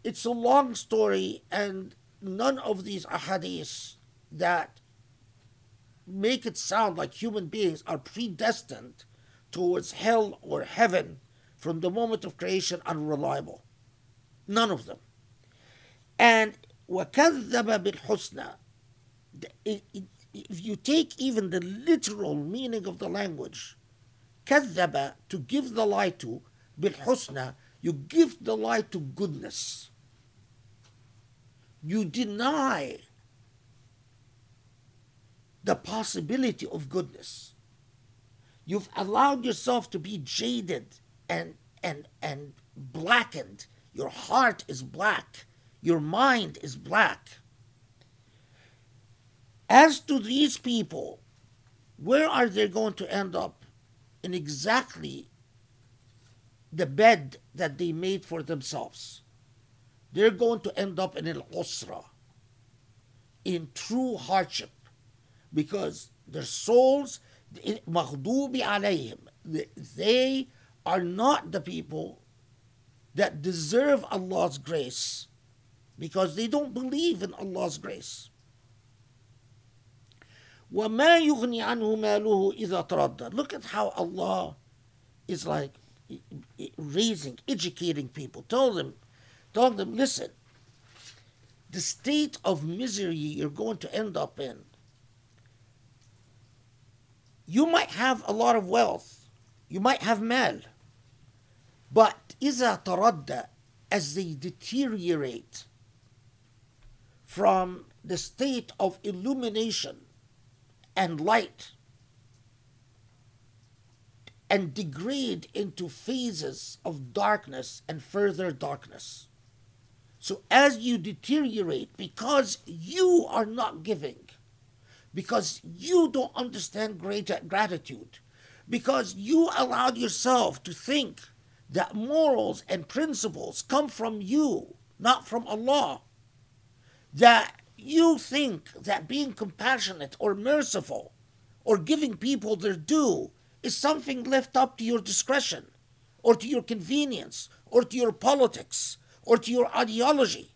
it's a long story, and none of these ahadiths that make it sound like human beings are predestined towards hell or heaven from the moment of creation are reliable. None of them. And وَكَذَّبَ بِالْحُسْنَى If you take even the literal meaning of the language, كذب, to give the lie to, bilhusna, you give the light to goodness. You deny the possibility of goodness. You've allowed yourself to be jaded and and and blackened. Your heart is black. Your mind is black. As to these people, where are they going to end up? In exactly the bed that they made for themselves. They're going to end up in al usra, in true hardship, because their souls, maghdubi alayhim, they are not the people that deserve Allah's grace because they don't believe in Allah's grace. وَمَا يُغْنِي عَنْهُ مَالُهُ إِذَا تَرَدَّى Look at how Allah is like raising, educating people. Tell them, tell them, listen, the state of misery you're going to end up in. You might have a lot of wealth, you might have mal, but إذا تردى as they deteriorate from the state of illumination and light and degrade into phases of darkness and further darkness. So, as you deteriorate, because you are not giving, because you don't understand greater gratitude, because you allowed yourself to think that morals and principles come from you, not from Allah, that you think that being compassionate or merciful or giving people their due is something left up to your discretion or to your convenience or to your politics or to your ideology.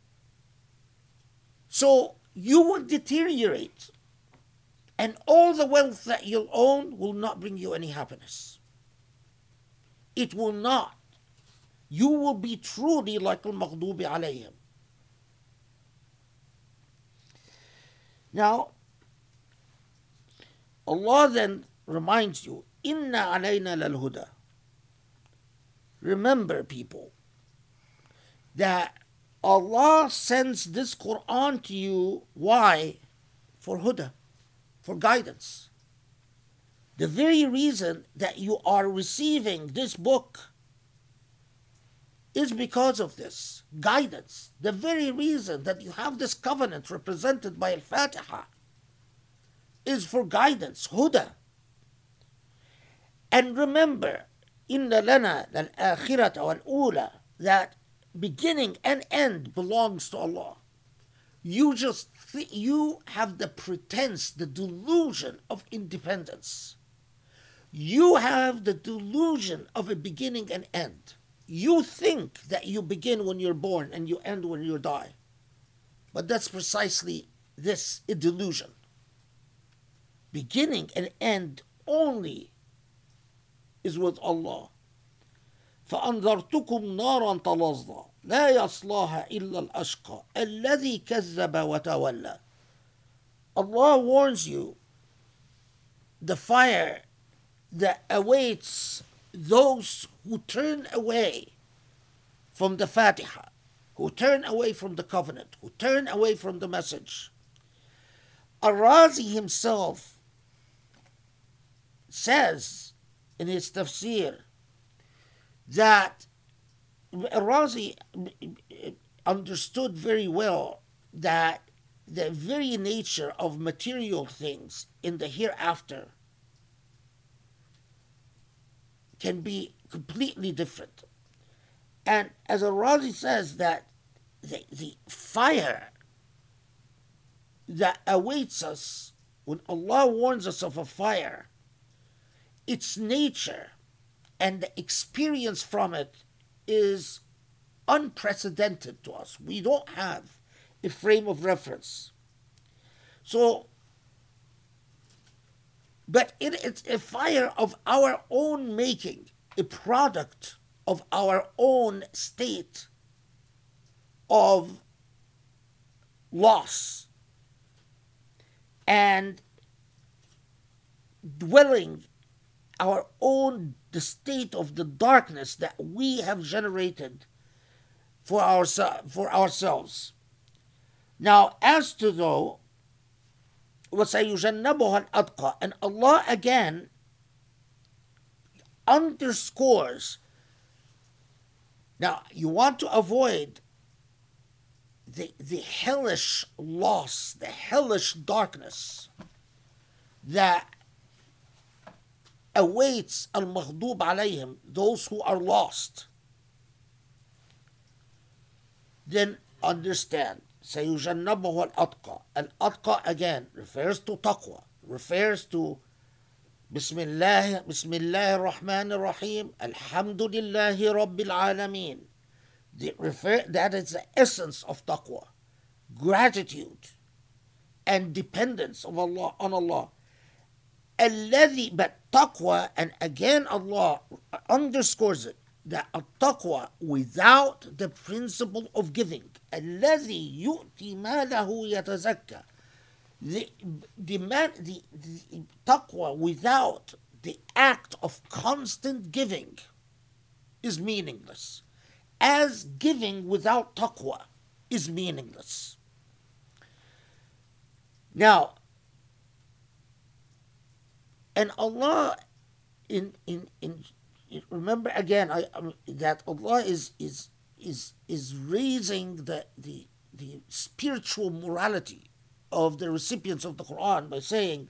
So you will deteriorate, and all the wealth that you'll own will not bring you any happiness. It will not. You will be truly like al maghdubi alayhim. Now, Allah then reminds you, Inna alayna lal huda. Remember, people, that Allah sends this Quran to you. Why? For huda, for guidance. The very reason that you are receiving this book is because of this guidance. The very reason that you have this covenant represented by Al Fatiha is for guidance, huda. And remember, inna lana al-akhirata wal-ula, that beginning and end belongs to Allah. You just th- you have the pretense, the delusion of independence. You have the delusion of a beginning and end. You think that you begin when you're born and you end when you die. But that's precisely this a delusion. Beginning and end only is with Allah. فأنذرتكم نارا تلظى لا يصلاها إلا الأشقى الذي كذب وتولى Allah warns you the fire that awaits those who turn away from the Fatiha, who turn away from the covenant, who turn away from the message. Arazi himself says in his tafsir that Razi understood very well that the very nature of material things in the hereafter can be completely different. And as Razi says that the, the fire that awaits us when Allah warns us of a fire, its nature and the experience from it is unprecedented to us. We don't have a frame of reference. So, but it, it's a fire of our own making, a product of our own state of loss and dwelling our own the state of the darkness that we have generated for, our, for ourselves. Now, as to though, وَسَيُجَنَّبُهَا الْأَتْقَى And Allah again underscores. Now, you want to avoid the, the hellish loss, the hellish darkness that awaits al-maghdub alayhim, those who are lost, then understand. سيجنبه الأتقى. Al-atqa again refers to taqwa, refers to بسم الله بسم الله الرحمن الرحيم الحمد لله رب العالمين refer, that is the essence of taqwa gratitude and dependence of Allah on Allah الذي but taqwa and again Allah underscores it that a taqwa without the principle of giving الذي يؤتي ماله يتزكى the, the, man, the, the taqwa without the act of constant giving is meaningless as giving without taqwa is meaningless now and Allah, in in in, remember again, I, I that Allah is is is is raising the the the spiritual morality of the recipients of the Quran by saying,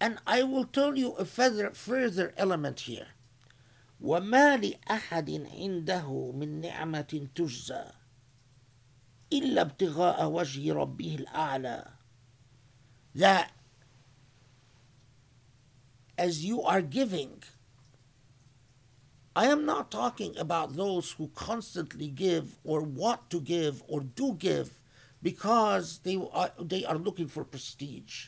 and I will tell you a further further element here. وما لأحد عنده من نعمة تجزى إلا ابتغاء وجه ربه الأعلى that as you are giving. I am not talking about those who constantly give or want to give or do give because they are, they are looking for prestige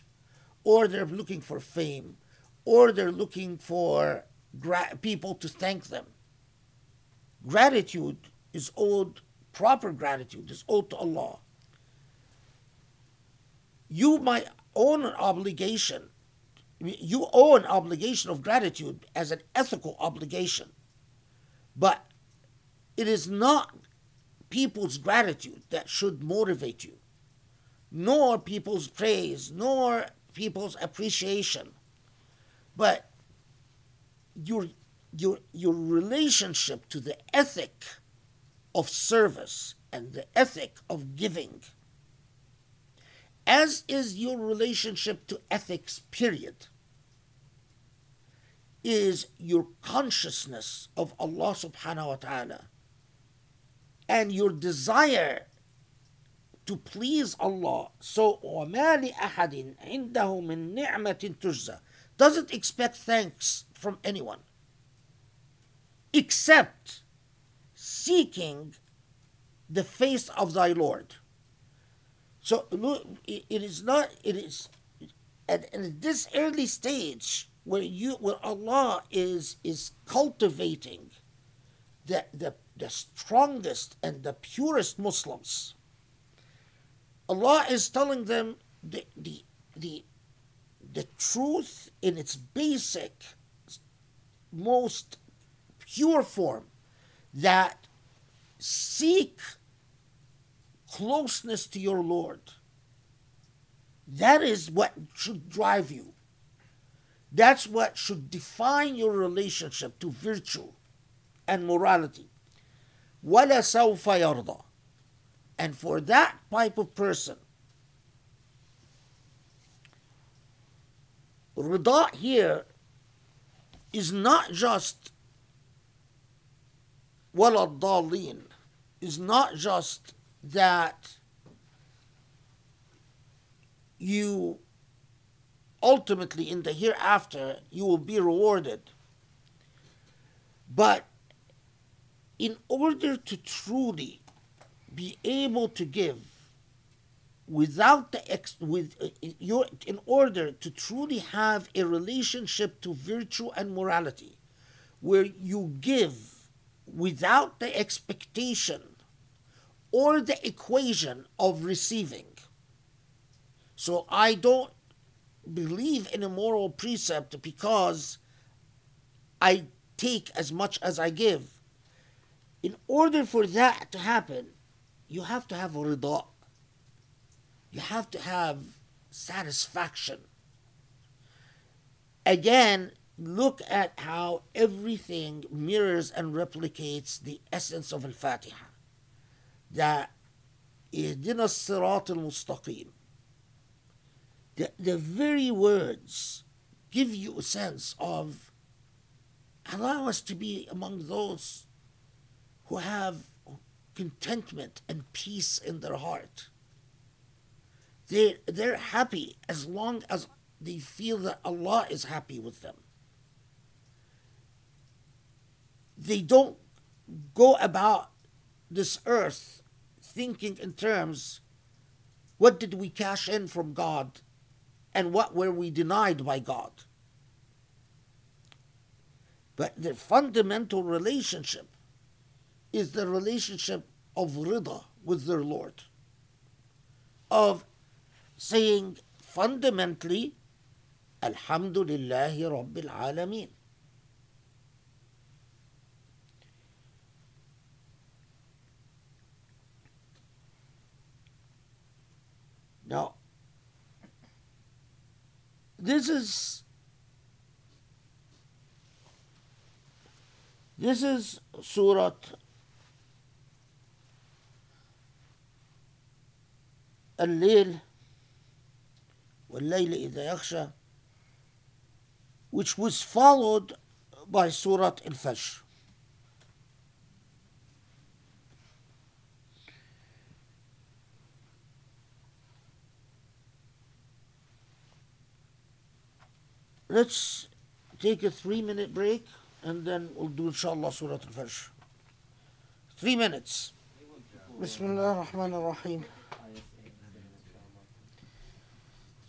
or they're looking for fame or they're looking for gra- people to thank them. Gratitude is owed, proper gratitude is owed to Allah. You might own obligation you owe an obligation of gratitude as an ethical obligation, but it is not people's gratitude that should motivate you, nor people's praise, nor people's appreciation, but your your your relationship to the ethic of service and the ethic of giving as is your relationship to ethics period is your consciousness of Allah subhanahu wa ta'ala and your desire to please Allah so وَمَا لِأَحَدٍ عِنْدَهُ مِن نِعْمَةٍ تُجْزَى doesn't expect thanks from anyone except seeking the face of thy Lord. So look, it it is not. It is at, at this early stage where you, where Allah is is cultivating the the the strongest and the purest Muslims. Allah is telling them the the the the truth in its basic, most pure form that seek closeness to your Lord. That is what should drive you. That's what should define your relationship to virtue and morality. وَلَا سَوْفَ يَرْضَى And for that type of person, rida here is not just ولا الضالين is not just that you ultimately in the hereafter you will be rewarded but in order to truly be able to give without the ex with uh, your in order to truly have a relationship to virtue and morality where you give without the expectation or the equation of receiving. So I don't believe in a moral precept because I take as much as I give. In order for that to happen, you have to have rida. You have to have satisfaction. Again, look at how everything mirrors and replicates the essence of Al-Fatiha. That اهدنا الصراط المستقيم. the, the very words give you a sense of allow us to be among those who have contentment and peace in their heart. They, they're happy as long as they feel that Allah is happy with them. they don't go about this earth thinking in terms what did we cash in from God and what were we denied by God. But the fundamental relationship is the relationship of rida with their Lord, of saying fundamentally, Alhamdulillahi Rabbil Alameen. Now, this is this is Surah الليل والليل إذا يغشى which was followed by Surah Al-Fajr. Let's take a three minute break and then we'll do inshallah Surah Al Fajr. Three minutes. Bismillah ar-Rahman ar-Rahim.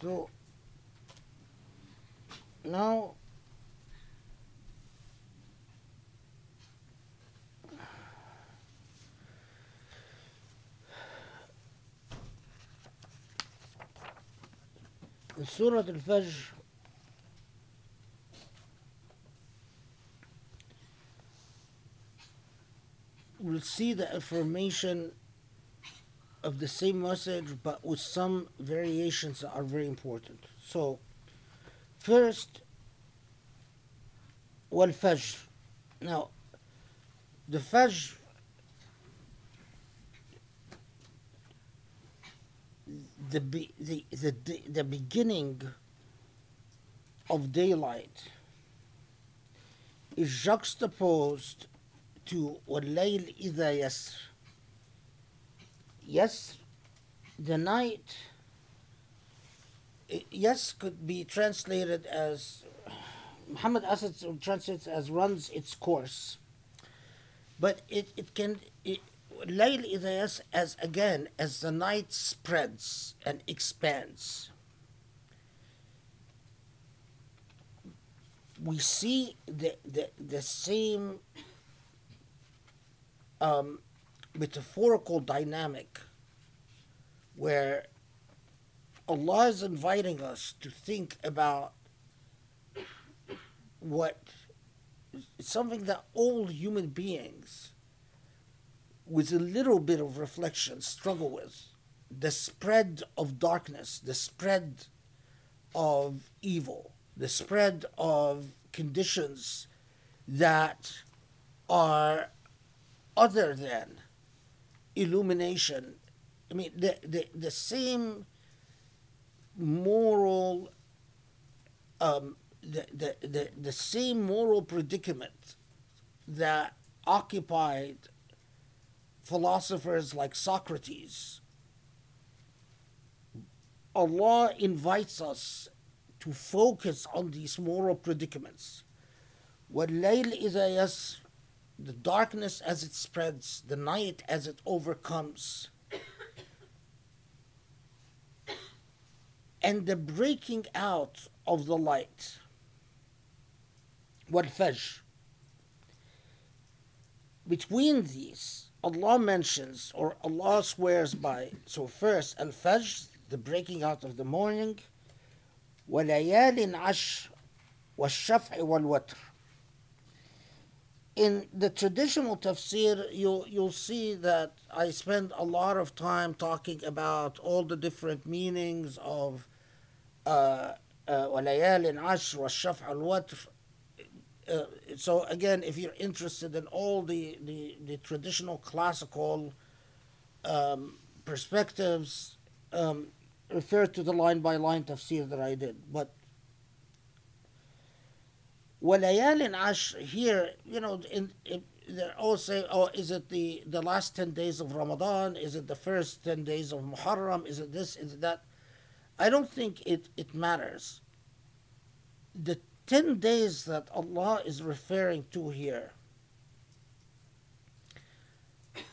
So now Surah will see the affirmation of the same message, but with some variations that are very important. So, first, wal fajr. Now, the fajr the, be, the, the, the beginning of daylight is juxtaposed to وَاللَّيْلِ إِذَا يَسْرِ Yes, the night, yes, could be translated as, Muhammad Asad translates as runs its course. But it, it can, it, Layl is as again as the night spreads and expands. We see the the, the same um, metaphorical dynamic where Allah is inviting us to think about what something that all human beings with a little bit of reflection, struggle with. The spread of darkness, the spread of evil, the spread of conditions that are other than illumination. I mean, the, the, the same moral, um, the, the, the, the same moral predicament that occupied philosophers like Socrates, Allah invites us to focus on these moral predicaments. وَاللَّيْلِ إِذَا يَسْرِ The darkness as it spreads, the night as it overcomes, and the breaking out of the light. وَالْفَجْرِ Between these, Allah mentions or Allah swears by. So first, al-fajr, the breaking out of the morning, وَلَيَالٍ عَشْرٍ وَالشَّفْعِ وَالْوَتْرِ in the traditional tafsir, you'll, you'll see that I spend a lot of time talking about all the different meanings of وَلَيَالٍ عَشْرٍ وَالشَّفْعِ وَالْوَتْرِ uh, so again, if you're interested in all the, the, the traditional classical um, perspectives, um, refer to the line by line tafsir that I did. But walayal ash here, you know, in, in they all say, oh, is it the, the last 10 days of Ramadan? Is it the first 10 days of Muharram? Is it this? Is it that? I don't think it, it matters. The 10 days that Allah is referring to here,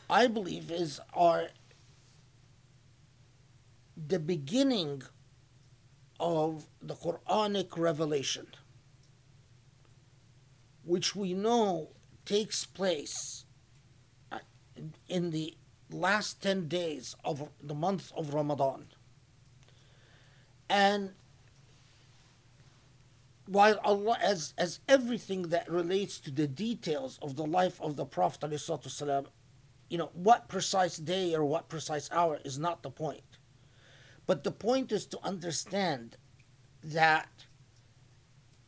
I believe is are the beginning of the Quranic revelation, which we know takes place uh, in the last 10 days of the month of Ramadan. And while Allah, as, as everything that relates to the details of the life of the Prophet, والسلام, you know, what precise day or what precise hour is not the point. But the point is to understand that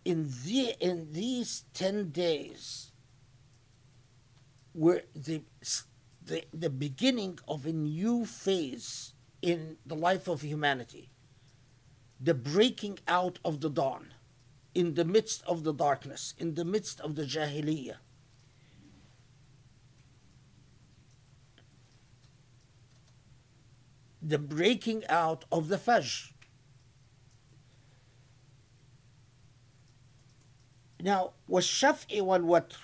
in, the, in these 10 days, were the, the, the beginning of a new phase in the life of humanity, the breaking out of the dawn in the midst of the darkness, in the midst of the Jahiliyyah. The breaking out of the Fajr. Now, was Shaf'i wal Watr.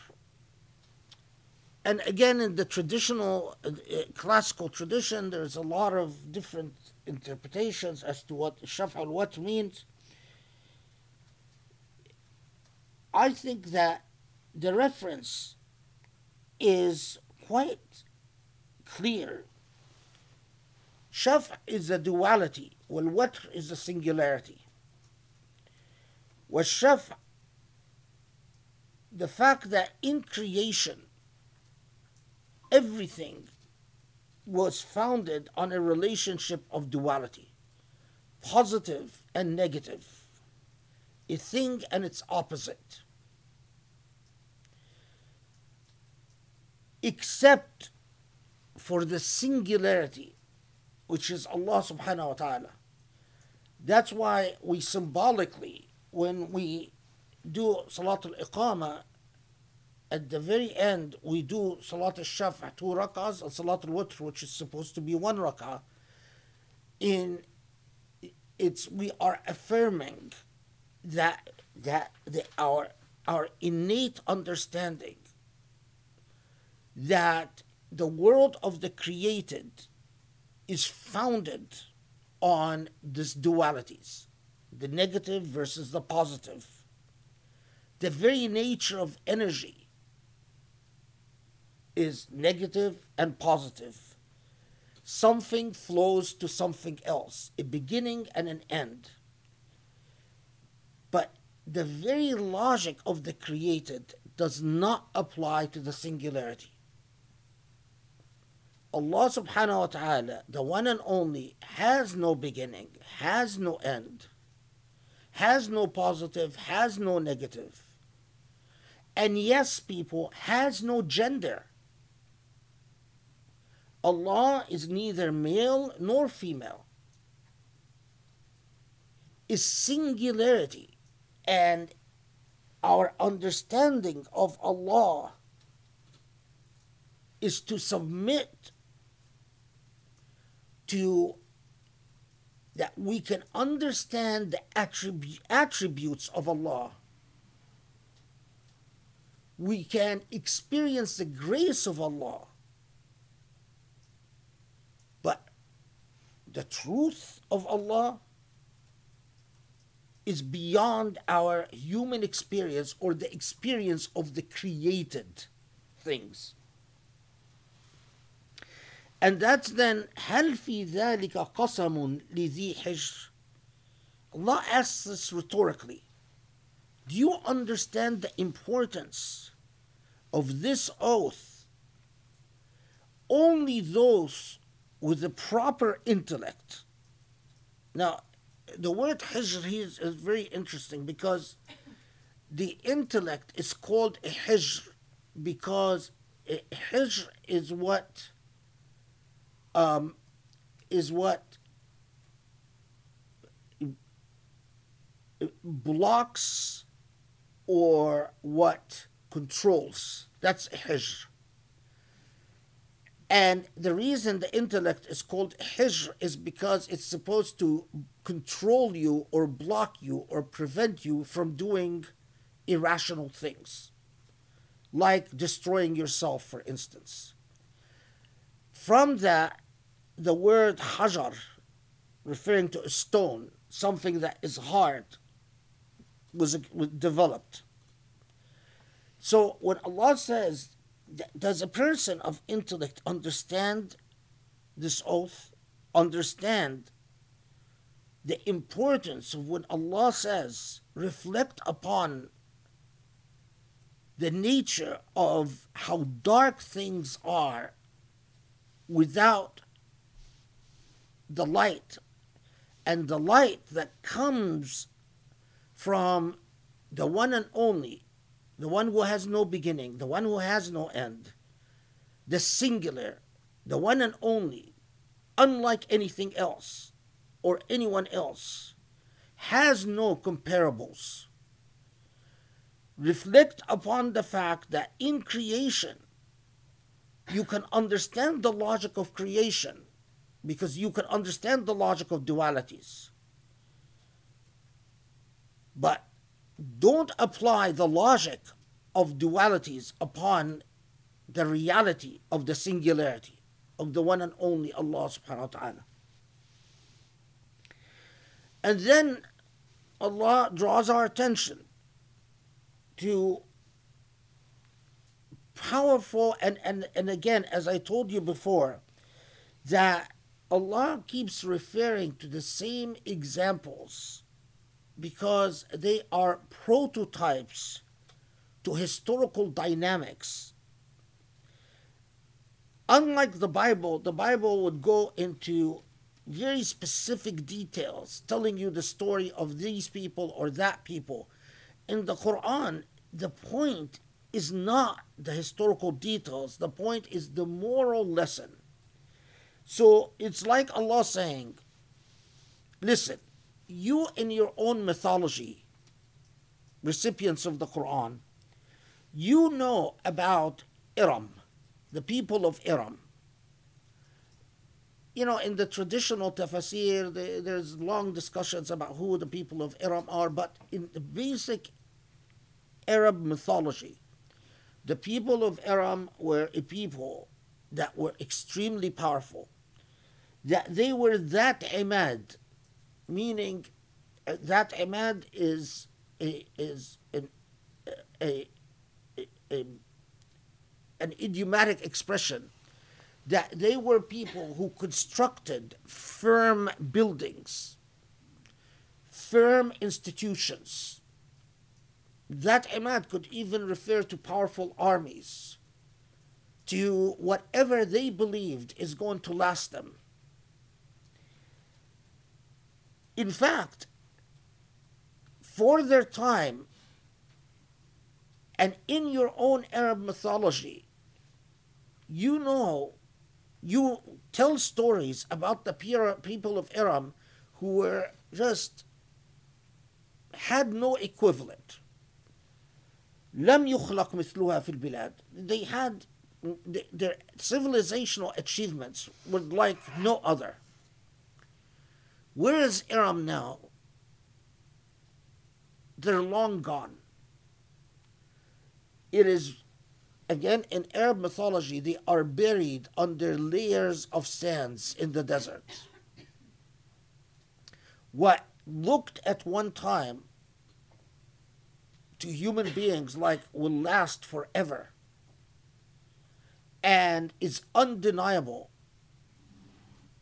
And again, in the traditional, uh, classical tradition, there's a lot of different interpretations as to what Shaf' al Watr means. I think that the reference is quite clear. Shaf is a duality, wal watr is a singularity. Shaf, the fact that in creation everything was founded on a relationship of duality, positive and negative, a thing and its opposite. Except for the singularity, which is Allah subhanahu wa ta'ala. That's why we symbolically, when we do Salat al Iqamah, at the very end, we do Salat al Shafa, two rak'ahs, and Salat al Witr, which is supposed to be one rak'ah. In it's we are affirming that that the, our our innate understanding that the world of the created is founded on these dualities the negative versus the positive the very nature of energy is negative and positive. Something flows to something else a beginning and an end. But the very logic of the created does not apply to the singularity. Allah subhanahu wa ta'ala, the one and only, has no beginning, has no end, has no positive, has no negative. And yes, people, has no gender. Allah is neither male nor female, is singularity, and our understanding of Allah is to submit to that we can understand the attribu- attributes of Allah We can experience the grace of Allah. But the truth of Allah is beyond our human experience or the experience of the created things. And that's then هل في ذلك قسم لذي حجر Allah asks us rhetorically Do you understand the importance of this oath? Only those with the proper intellect. Now, the word hijr is, is very interesting because the intellect is called a hijr because a hijr is what um, is what blocks or what controls. That's hijr. And the reason the intellect is called hijr is because it's supposed to control you or block you or prevent you from doing irrational things, like destroying yourself, for instance. From that, the word hajar, referring to a stone, something that is hard, was, was developed. So when Allah says, does a person of intellect understand this oath? Understand the importance of when Allah says, reflect upon the nature of how dark things are without the light and the light that comes from the one and only, the one who has no beginning, the one who has no end, the singular, the one and only, unlike anything else or anyone else, has no comparables. Reflect upon the fact that in creation, you can understand the logic of creation because you can understand the logic of dualities. But don't apply the logic of dualities upon the reality of the singularity of the one and only Allah subhanahu wa ta'ala. And then Allah draws our attention to powerful and, and, and again, as I told you before, that Allah keeps referring to the same examples because they are prototypes to historical dynamics. unlike the Bible, the Bible would go into very specific details, telling you the story of these people or that people. In the Quran, the point is not the historical details, the point is the moral lesson. So it's like Allah saying, Listen, you in your own mythology, recipients of the Quran, you know about Iram, the people of Iram. You know, in the traditional tafsir, there's long discussions about who the people of Iram are, but in the basic Arab mythology, the people of Iram were a people that were extremely powerful. That they were that imad, meaning uh, that imad is is an, a, a, a, an idiomatic expression that they were people who constructed firm buildings, firm institutions that imad could even refer to powerful armies, to whatever they believed is going to last them. In fact, for their time, and in your own Arab mythology, you know, you tell stories about the people of Aram who were just had no equivalent. لم يخلق مثلها في البلاد they had their civilizational achievements were like no other where is Aram now they're long gone it is again in Arab mythology they are buried under layers of sands in the desert what looked at one time to human beings like will last forever and is undeniable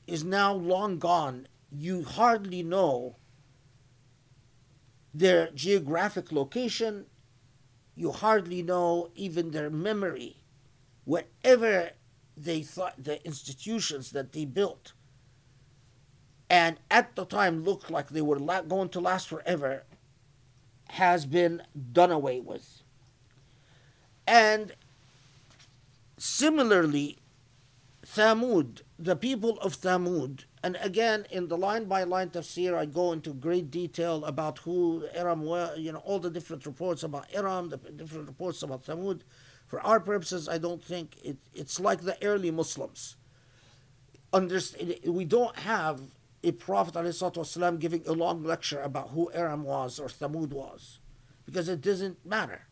is now long gone. You hardly know their geographic location. You hardly know even their memory. Whatever they thought, the institutions that they built, and at the time looked like they were going to last forever, has been done away with. And similarly, Thamud, the people of Thamud, and again in the line by line tafsir, I go into great detail about who Aram were, you know, all the different reports about Aram, the different reports about Thamud. For our purposes, I don't think it, it's like the early Muslims. Understand, we don't have a Prophet والسلام, giving a long lecture about who Aram was or Thamud was, because it doesn't matter.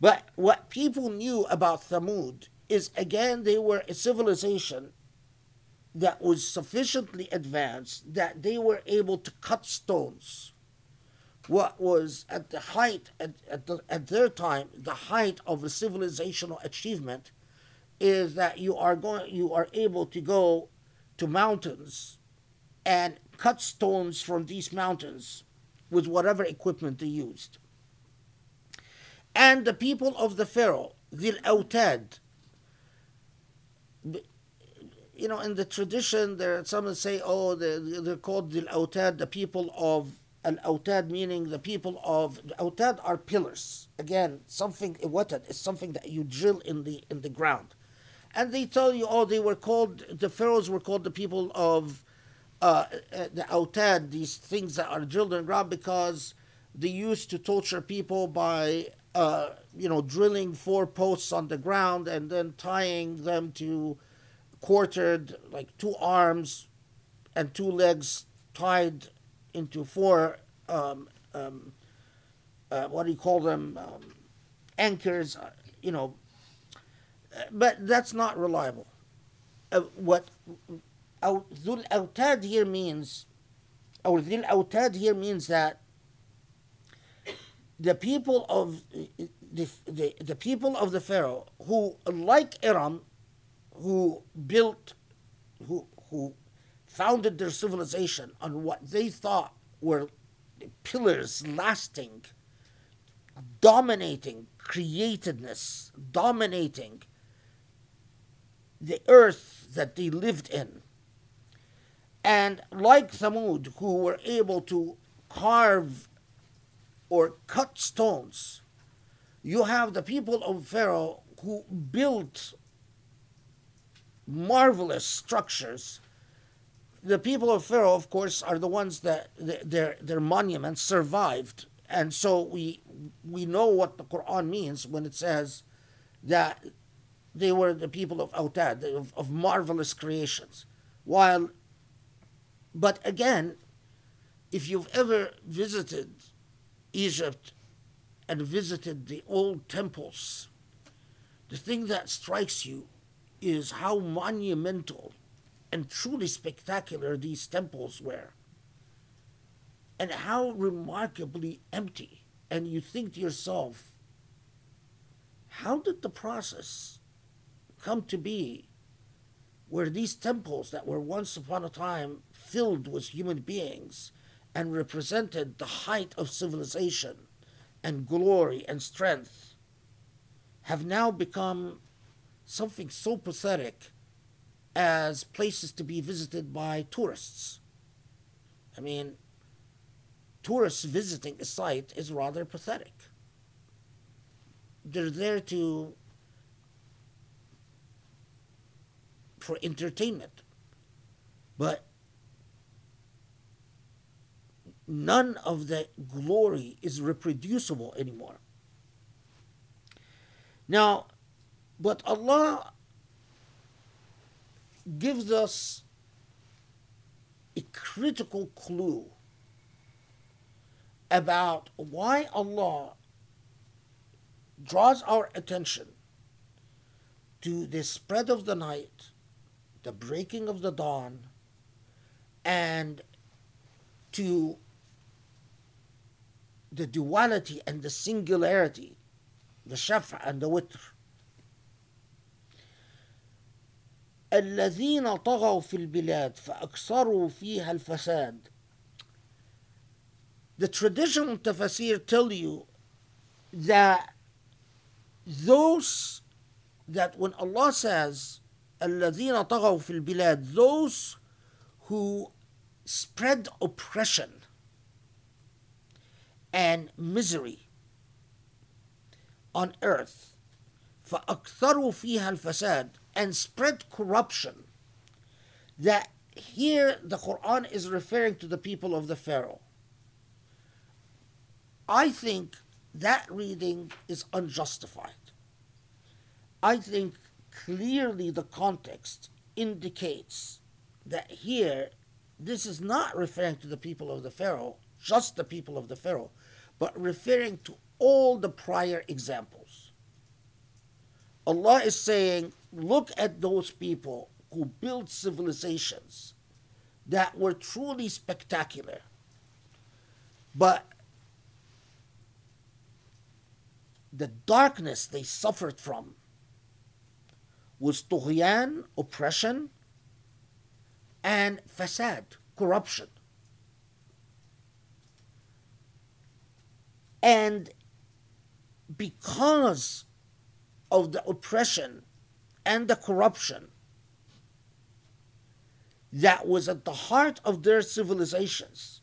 But what people knew about Thamud is again, they were a civilization that was sufficiently advanced that they were able to cut stones. What was at the height, at, at, the, at their time, the height of a civilizational achievement is that you are going, you are able to go to mountains and cut stones from these mountains with whatever equipment they used. And the people of the Pharaoh, the Autad, you know, in the tradition, there some say, oh, they're, they're called the Autad, the people of Al Autad, meaning the people of the Autad are pillars. Again, something watad is something that you drill in the in the ground, and they tell you, oh, they were called the pharaohs were called the people of uh, uh, the autad, these things that are drilled in the ground, because they used to torture people by, uh, you know, drilling four posts on the ground and then tying them to quartered, like two arms and two legs tied into four, um, um, uh, what do you call them, um, anchors, uh, you know. But that's not reliable. Uh, what Dhul Autad here means, or Dhul Autad here means that the people of the, the, the people of the Pharaoh who, like Iram, who built, who, who founded their civilization on what they thought were pillars lasting, dominating createdness, dominating the earth that they lived in. And like Thamud, who were able to carve or cut stones, you have the people of Pharaoh who built marvelous structures. The people of Pharaoh, of course, are the ones that their their monuments survived, and so we we know what the Quran means when it says that they were the people of Autad, of, of marvelous creations. While, but again, if you've ever visited Egypt and visited the old temples, the thing that strikes you is how monumental and truly spectacular these temples were, and how remarkably empty. And you think to yourself, how did the process come to be where these temples that were once upon a time filled with human beings and represented the height of civilization and glory and strength have now become something so pathetic as places to be visited by tourists. I mean, tourists visiting a site is rather pathetic. They're there to for entertainment. But none of the glory is reproducible anymore. Now, but Allah gives us a critical clue about why Allah draws our attention to the spread of the night, the breaking of the dawn, and to the duality and the singularity, the shafa and the witr. الذين طغوا في البلاد فأكثروا فيها الفساد The traditional tafsir tell you that those that when Allah says الذين طغوا في البلاد those who spread oppression and misery on earth فأكثروا فيها الفساد and spread corruption that here the Quran is referring to the people of the Pharaoh. I think that reading is unjustified. I think clearly the context indicates that here this is not referring to the people of the Pharaoh, just the people of the Pharaoh, but referring to all the prior examples. Allah is saying, look at those people who built civilizations that were truly spectacular. But the darkness they suffered from was tughyan, oppression, and fasad, corruption. And because of the oppression and the corruption that was at the heart of their civilizations.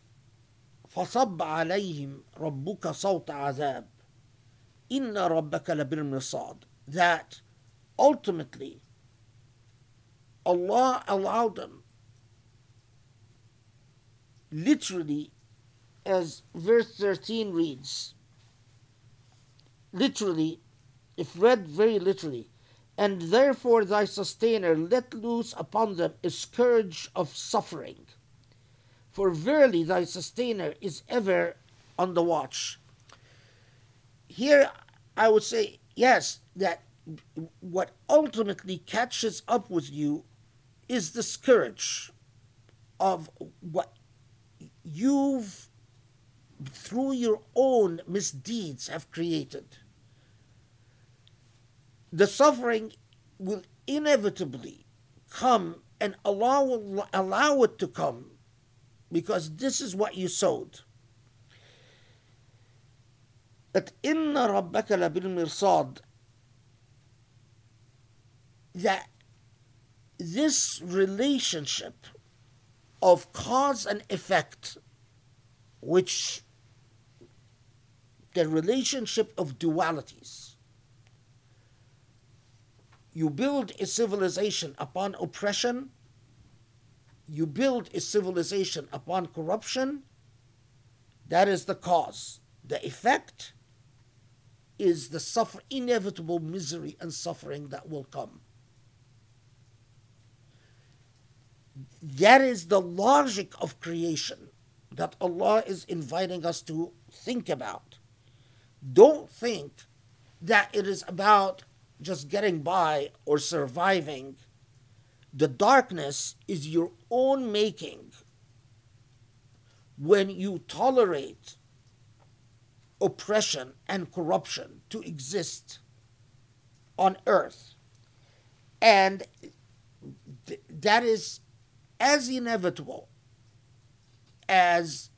فصب عليهم ربك صوت عذاب إن ربك لبالمرصاد that ultimately Allah allowed them literally as verse 13 reads literally if read very literally and therefore thy sustainer let loose upon them a scourge of suffering. For verily thy sustainer is ever on the watch. Here i would say yes that what ultimately catches up with you is the scourge of what you've through your own misdeeds have created the suffering will inevitably come and Allah will allow it to come because this is what you sowed. That inna rabbaka labil mirsad that this relationship of cause and effect, which the relationship of dualities. You build a civilization upon oppression, you build a civilization upon corruption, that is the cause. The effect is the suffer inevitable misery and suffering that will come. That is the logic of creation that Allah is inviting us to think about. Don't think that it is about just getting by or surviving. The darkness is your own making when you tolerate oppression and corruption to exist on earth. And th- that is as inevitable as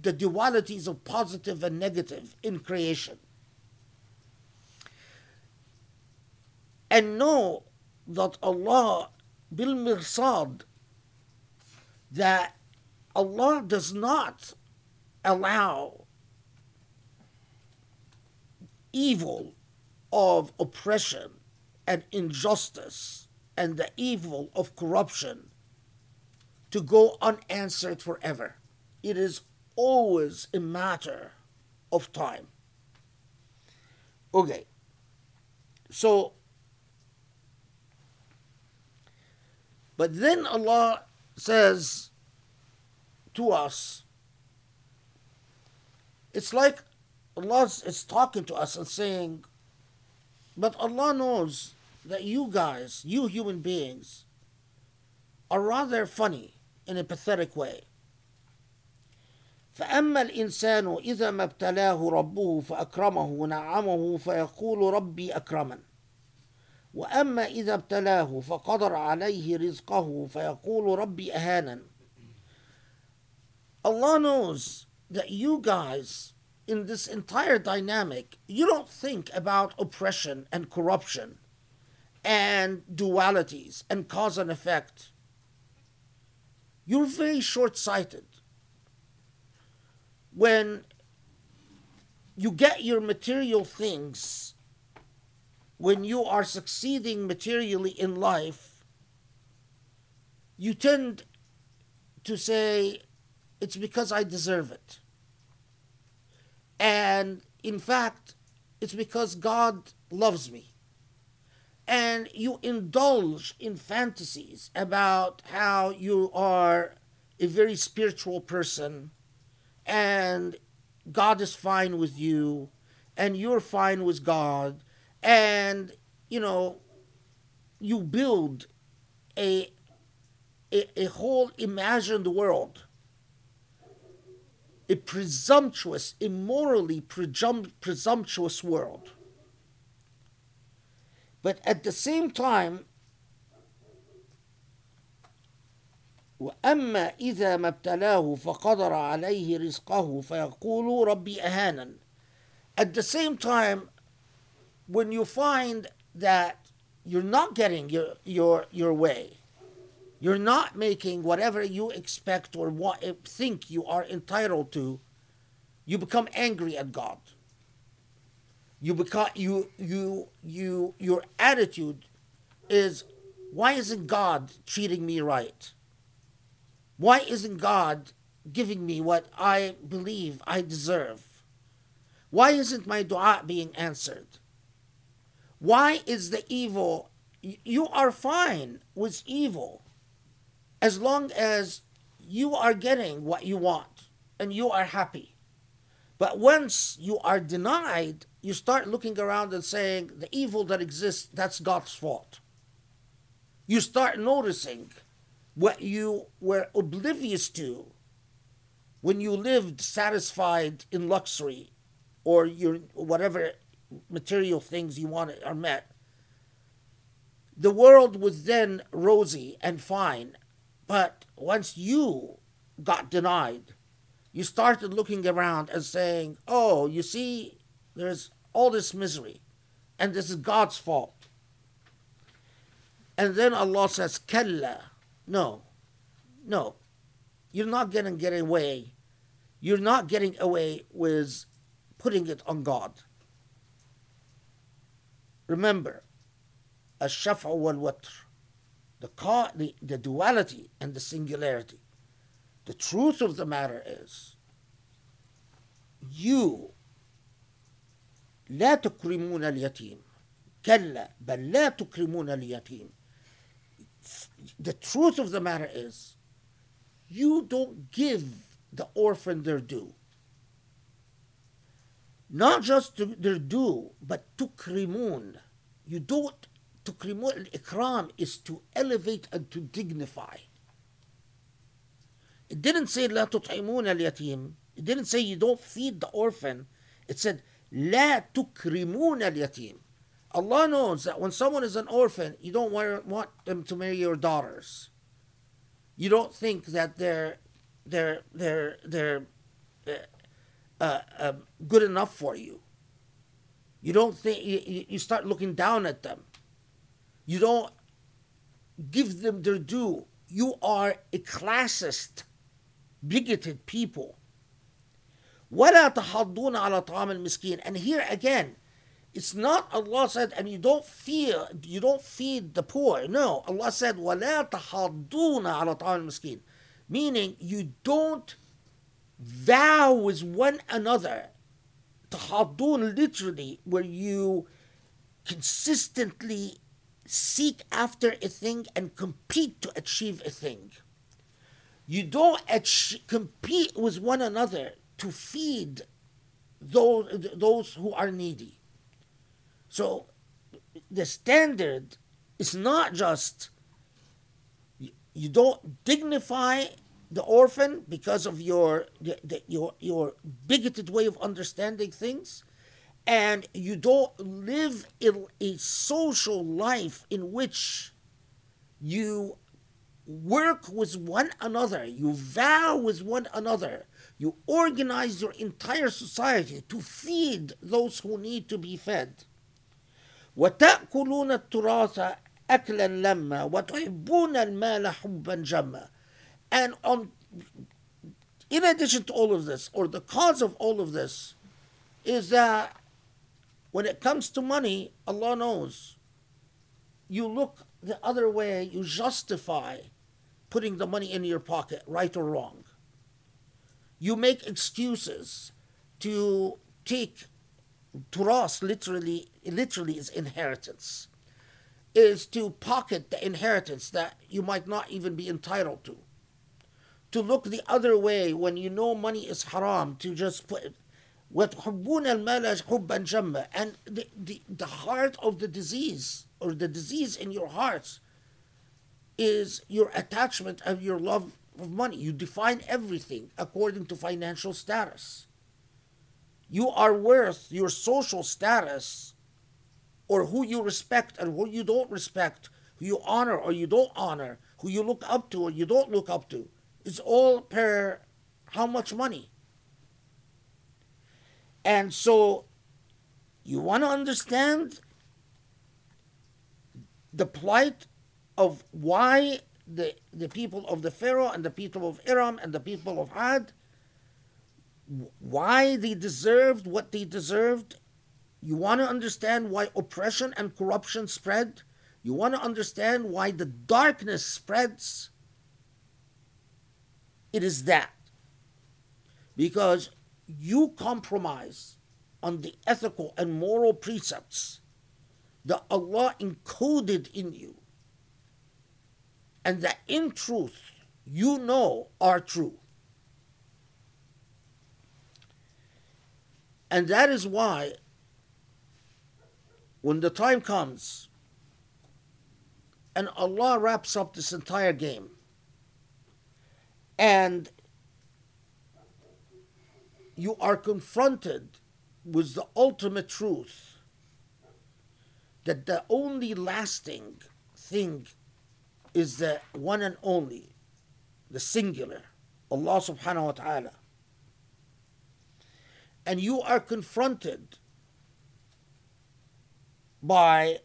the dualities of positive and negative in creation. And know that Allah bil mirsad that Allah does not allow evil of oppression and injustice and the evil of corruption to go unanswered forever. It is always a matter of time. Okay, so, but then Allah says to us, it's like Allah is talking to us and saying, but Allah knows that you guys, you human beings, are rather funny in a pathetic way. فأما الإنسان إذا ما ابتلاه ربه فأكرمه ونعمه فيقول ربي أكرمن وأما إذا ابتلاه فقدر عليه رزقه فيقول ربي أهانا Allah knows that you guys in this entire dynamic you don't think about oppression and corruption and dualities and cause and effect you're very short sighted. When you get your material things, when you are succeeding materially in life, you tend to say, it's because I deserve it. And in fact, it's because God loves me and you indulge in fantasies about how you are a very spiritual person and God is fine with you and you're fine with God and you know you build a a, a whole imagined world a presumptuous immorally presum- presumptuous world but at the same time, وأما إذا ما ابتلاه فقدر عليه رزقه فيقول ربي أهانا. At the same time, when you find that you're not getting your, your, your way, you're not making whatever you expect or what, eh, think you are entitled to, you become angry at God. You become you you you your attitude is why isn't god treating me right? Why isn't god giving me what i believe i deserve? Why isn't my dua being answered why is the evil you are fine with evil as long as you are getting what you want and you are happy. But once you are denied you start looking around and saying the evil that exists that's god's fault. You start noticing what you were oblivious to when you lived satisfied in luxury or your whatever material things you want are met the world was then rosy and fine but once you got denied you started looking around and saying oh you see there's all this misery, and this is God's fault. And then Allah says, Kalla. No, no. You're not getting get away. You're not getting away with putting it on God. Remember, الشفع والوتر the, the, the duality and the singularity. The truth of the matter is, you لا تكرمون اليتيم كلا بل لا تكرمون اليتيم the truth of the matter is you don't give the orphan their due not just to do, but but tukrimun. You do it, tukrimun, al-ikram is to elevate and to dignify. It didn't say la tut'imun al-yatim. It didn't say you don't feed the orphan. It said la tukrimun al-yatim. Allah knows that when someone is an orphan, you don't want them to marry your daughters. You don't think that they're they're they're they're uh, uh, good enough for you. You don't think you, you start looking down at them. You don't give them their due. You are a classist, bigoted people. ولا تحضون على طعام المسكين. And here again, it's not Allah said, and you don't feed, you don't feed the poor. No, Allah said, وَلَا تَحَضُّونَ عَلَى طَعَامِ الْمِسْكِينِ Meaning, you don't vow with one another. Tahadun literally, where you consistently seek after a thing and compete to achieve a thing. You don't ach- compete with one another to feed those, those who are needy. So the standard is not just you don't dignify the orphan because of your the, the, your your bigoted way of understanding things and you don't live in a social life in which you work with one another you vow with one another you organize your entire society to feed those who need to be fed وتأكلون التراث أكلا لما وتحبون المال حبا جما and on in addition to all of this or the cause of all of this is that when it comes to money Allah knows you look the other way you justify putting the money in your pocket right or wrong. You make excuses to take turas literally literally is inheritance is to pocket the inheritance that you might not even be entitled to to look the other way when you know money is haram to just put وتحبون المال حبا جما and the, the, the heart of the disease or the disease in your heart is your attachment of your love of money you define everything according to financial status you are worth your social status or who you respect and who you don't respect, who you honor or you don't honor, who you look up to or you don't look up to. It's all per how much money. And so you want to understand the plight of why the, the people of the Pharaoh and the people of Iram and the people of Aad, why they deserved what they deserved. You want to understand why oppression and corruption spread. You want to understand why the darkness spreads. It is that. Because you compromise on the ethical and moral precepts that Allah encoded in you, and that in truth you know are true. And that is why, when the time comes and Allah wraps up this entire game, and you are confronted with the ultimate truth that the only lasting thing is the one and only, the singular, Allah subhanahu wa ta'ala. And you are confronted by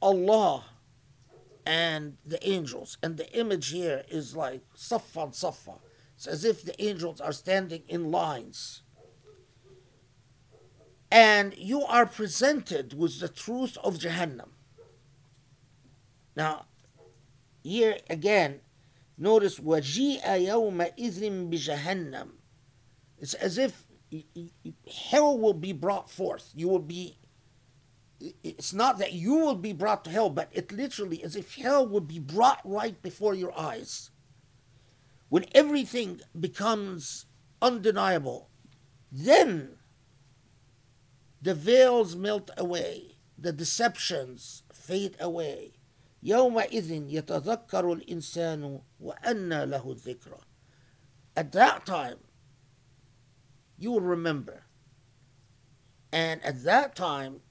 Allah and the angels. And the image here is like saffan saffa. It's as if the angels are standing in lines. And you are presented with the truth of Jahannam. Now, here again, notice وَجِيءَ يَوْمَئِذٍ بِجَهَنَّمْ It's as if hell will be brought forth. You will be it's not that you will be brought to hell, but it literally as if hell would be brought right before your eyes. When everything becomes undeniable, then the veils melt away, the deceptions fade away. يومئذ يتذكر الإنسان وأنى له الذكرى. At that time, you will remember. And at that time,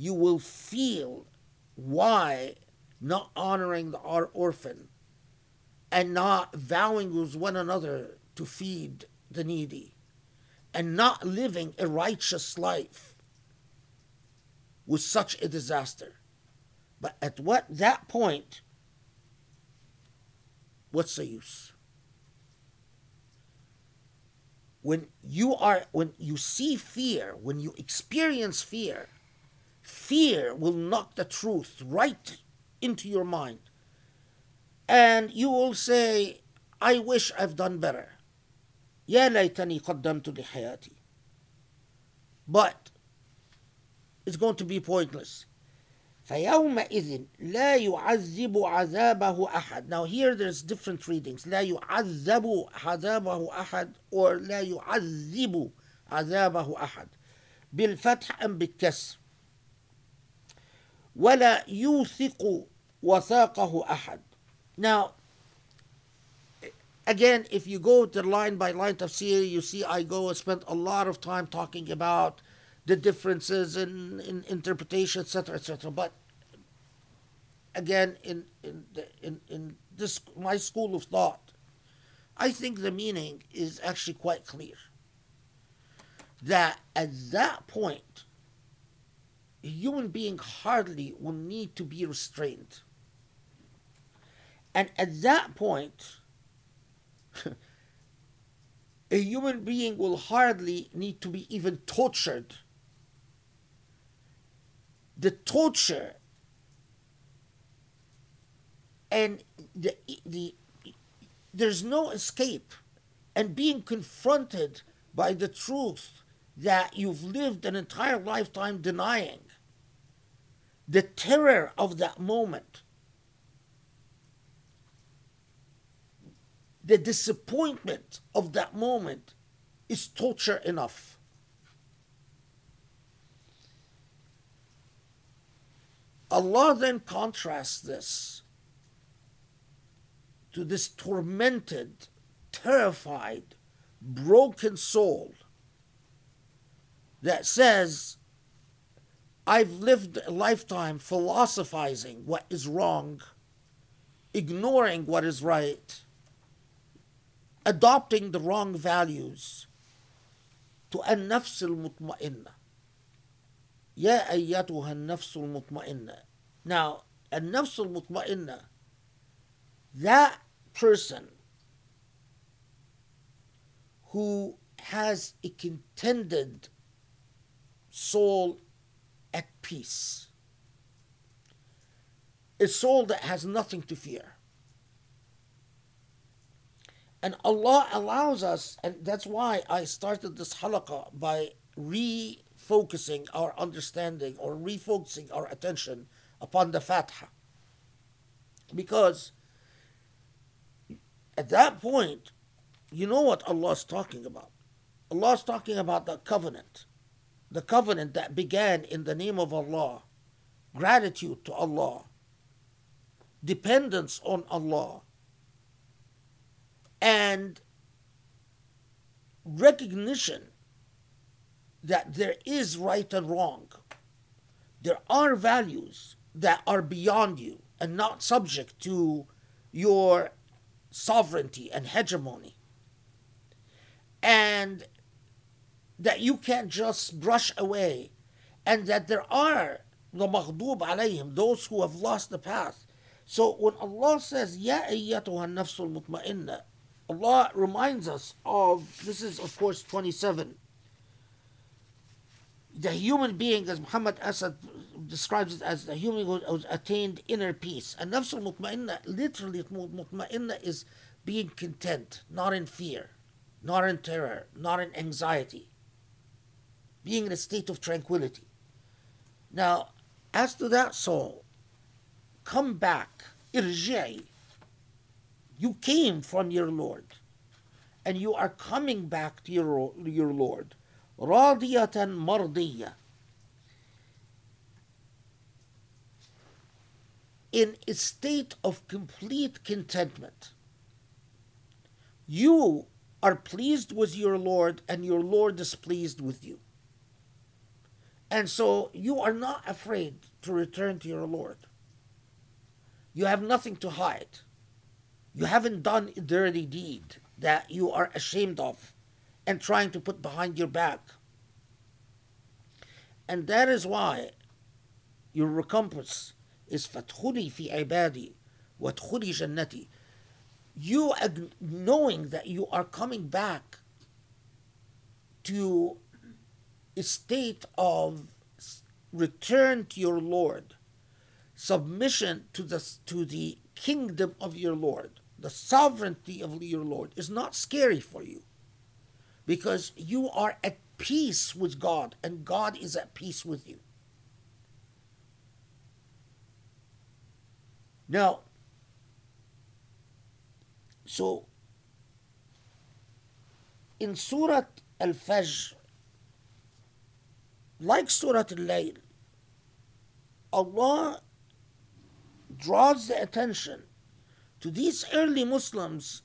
you will feel why not honoring our orphan and not vowing with one another to feed the needy and not living a righteous life was such a disaster. But at what that point, what's the use? When you are when you see fear, when you experience fear, Fear will knock the truth right into your mind. And you will say, I wish I've done better. يا ليتني قدمت لحياتي. But it's going to be pointless. فيومئذ لا يعذب عذابه أحد. Now here there's different readings. لا يعذب عذابه أحد or لا يعذب عذابه أحد. بالفتح أم بالكسر. ولا يوثق وثاقه أحد. Now, again, if you go to line by line tafsir, you see I go and spend a lot of time talking about the differences in, in interpretation, etc., etc. But again, in in, in in this my school of thought, I think the meaning is actually quite clear. That at that point, a human being hardly will need to be restrained. And at that point, <laughs> a human being will hardly need to be even tortured. The torture and the, the there's no escape and being confronted by the truth that you've lived an entire lifetime denying the terror of that moment, the disappointment of that moment is torture enough. Allah then contrasts this to this tormented, terrified, broken soul that says, I've lived a lifetime philosophizing what is wrong, ignoring what is right, adopting the wrong values to النفس المطمئنة يا أيتها النفس المطمئنة Now, النفس المطمئنة that person who has a contented soul at peace. A soul that has nothing to fear. And Allah allows us, and that's why I started this halaqa by refocusing our understanding or refocusing our attention upon the Fatiha. Because at that point, you know what Allah is talking about. Allah is talking about the covenant the covenant that began in the name of Allah, gratitude to Allah, dependence on Allah, and recognition that there is right and wrong. There are values that are beyond you and not subject to your sovereignty and hegemony. And that you can't just brush away, and that there are the maghdub alayhim, those who have lost the path. So when Allah says, Ya ayyatuha nafsul mutma'inna, Allah reminds us of, this is of course 27. The human being, as Muhammad Asad describes it as the human who has attained inner peace. And nafsul mutma'inna, literally mutma'inna is being content, not in fear, not in terror, not in anxiety, being in a state of tranquility. Now, as to that soul, come back, irji'i. You came from your Lord, and you are coming back to your, your Lord. Radiyatan mardiyah. In a state of complete contentment. You are pleased with your Lord, and your Lord is pleased with you. And so you are not afraid to return to your Lord. You have nothing to hide. You haven't done a dirty deed that you are ashamed of and trying to put behind your back. And that is why your recompense is فَادْخُلِي fi عِبَادِي وَادْخُلِي جَنَّتِي you knowing that you are coming back to a state of return to your Lord, submission to the, to the kingdom of your Lord, the sovereignty of your Lord is not scary for you because you are at peace with God and God is at peace with you. Now, so, in Surah Al Fajr, like Surah Al Layl, Allah draws the attention to these early Muslims.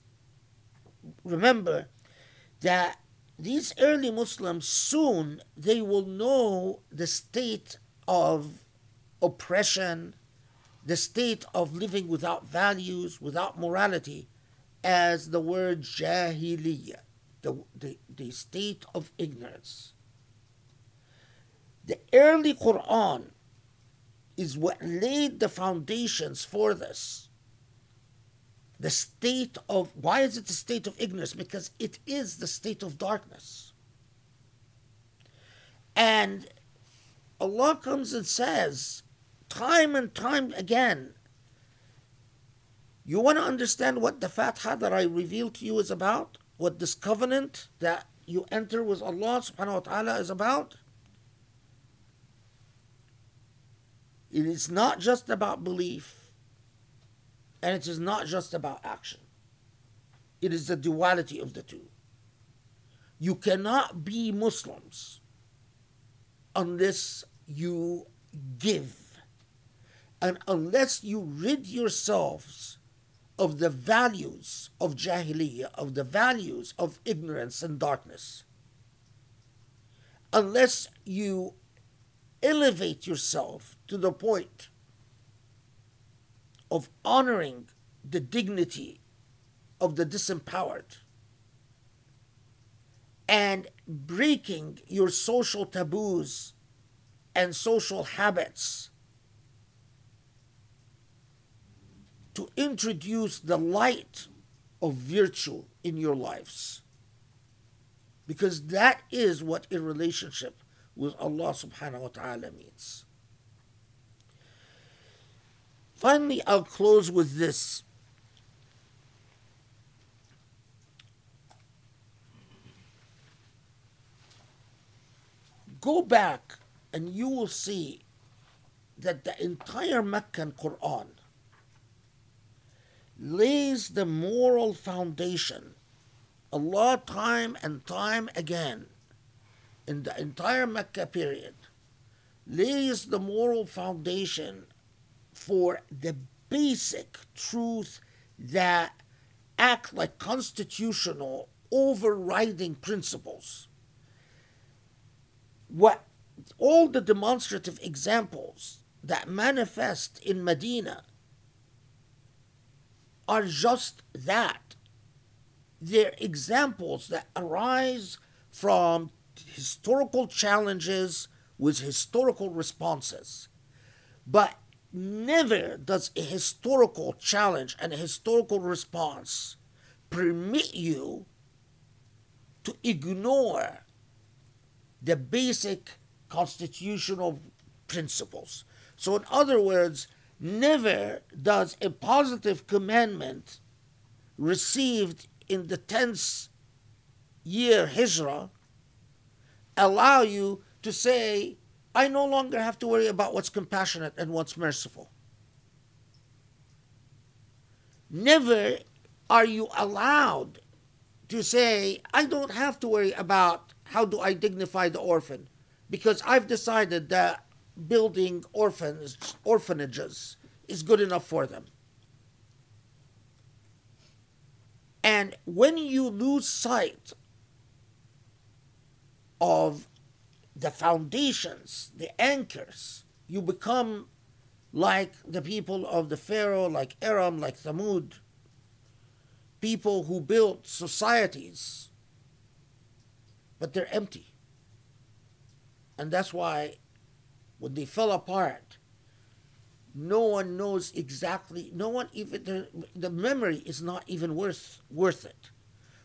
Remember that these early Muslims soon they will know the state of oppression, the state of living without values, without morality as the word jahiliyyah, the, the, the state of ignorance. The early Quran is what laid the foundations for this. The state of, why is it the state of ignorance? Because it is the state of darkness. And Allah comes and says, time and time again, you want to understand what the Fatiha that I revealed to you is about? What this covenant that you enter with Allah subhanahu wa ta'ala is about? It is not just about belief, and it is not just about action. It is the duality of the two. You cannot be Muslims unless you give, and unless you rid yourselves of the values of Jahiliyyah, of the values of ignorance and darkness. Unless you elevate yourself to the point of honoring the dignity of the disempowered and breaking your social taboos and social habits to introduce the light of virtue in your lives. Because that is what a relationship with Allah subhanahu wa ta'ala means. Finally, I'll close with this. Go back and you will see that the entire Meccan Quran lays the moral foundation. Allah, time and time again, in the entire Mecca period, lays the moral foundation for the basic truth that act like constitutional overriding principles. What all the demonstrative examples that manifest in Medina are just that. They're examples that arise from historical challenges with historical responses. But never does a historical challenge and a historical response permit you to ignore the basic constitutional principles. So, in other words, never does a positive commandment received in the 10th year Hijrah allow you to say, I no longer have to worry about what's compassionate and what's merciful. Never are you allowed to say, I don't have to worry about how do I dignify the orphan because I've decided that building orphans, orphanages is good enough for them. And when you lose sight of the foundations, the anchors, you become like the people of the Pharaoh, like Aram, like Thamud, people who built societies, but they're empty. And that's why when they fell apart, no one knows exactly, no one even, the, the memory is not even worth, worth it.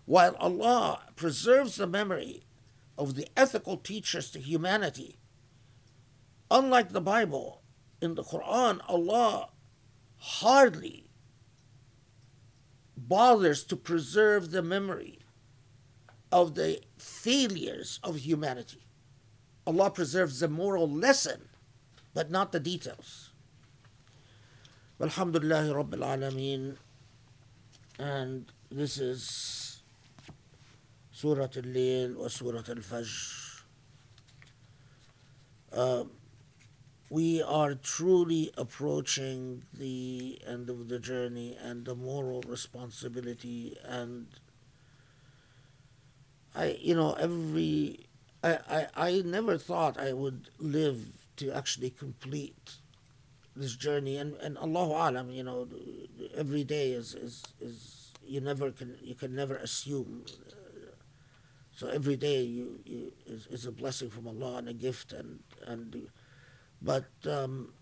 While Allah preserves the memory of the ethical teachers to humanity, unlike the Bible, in the Quran, Allah hardly bothers to preserve the memory of the failures of humanity. Allah preserves the moral lesson, but not the details. Alhamdulillah Rabbil Alameen. And this is Al-Layl or Surah Al-Fajr. Uh, we are truly approaching the end of the journey and the moral responsibility and I you know every I, I, I never thought I would live to actually complete this journey and, and Allahu Alam, you know, every day is, is, is you never can you can never assume so every day you, you is, is a blessing from Allah and a gift and and but um,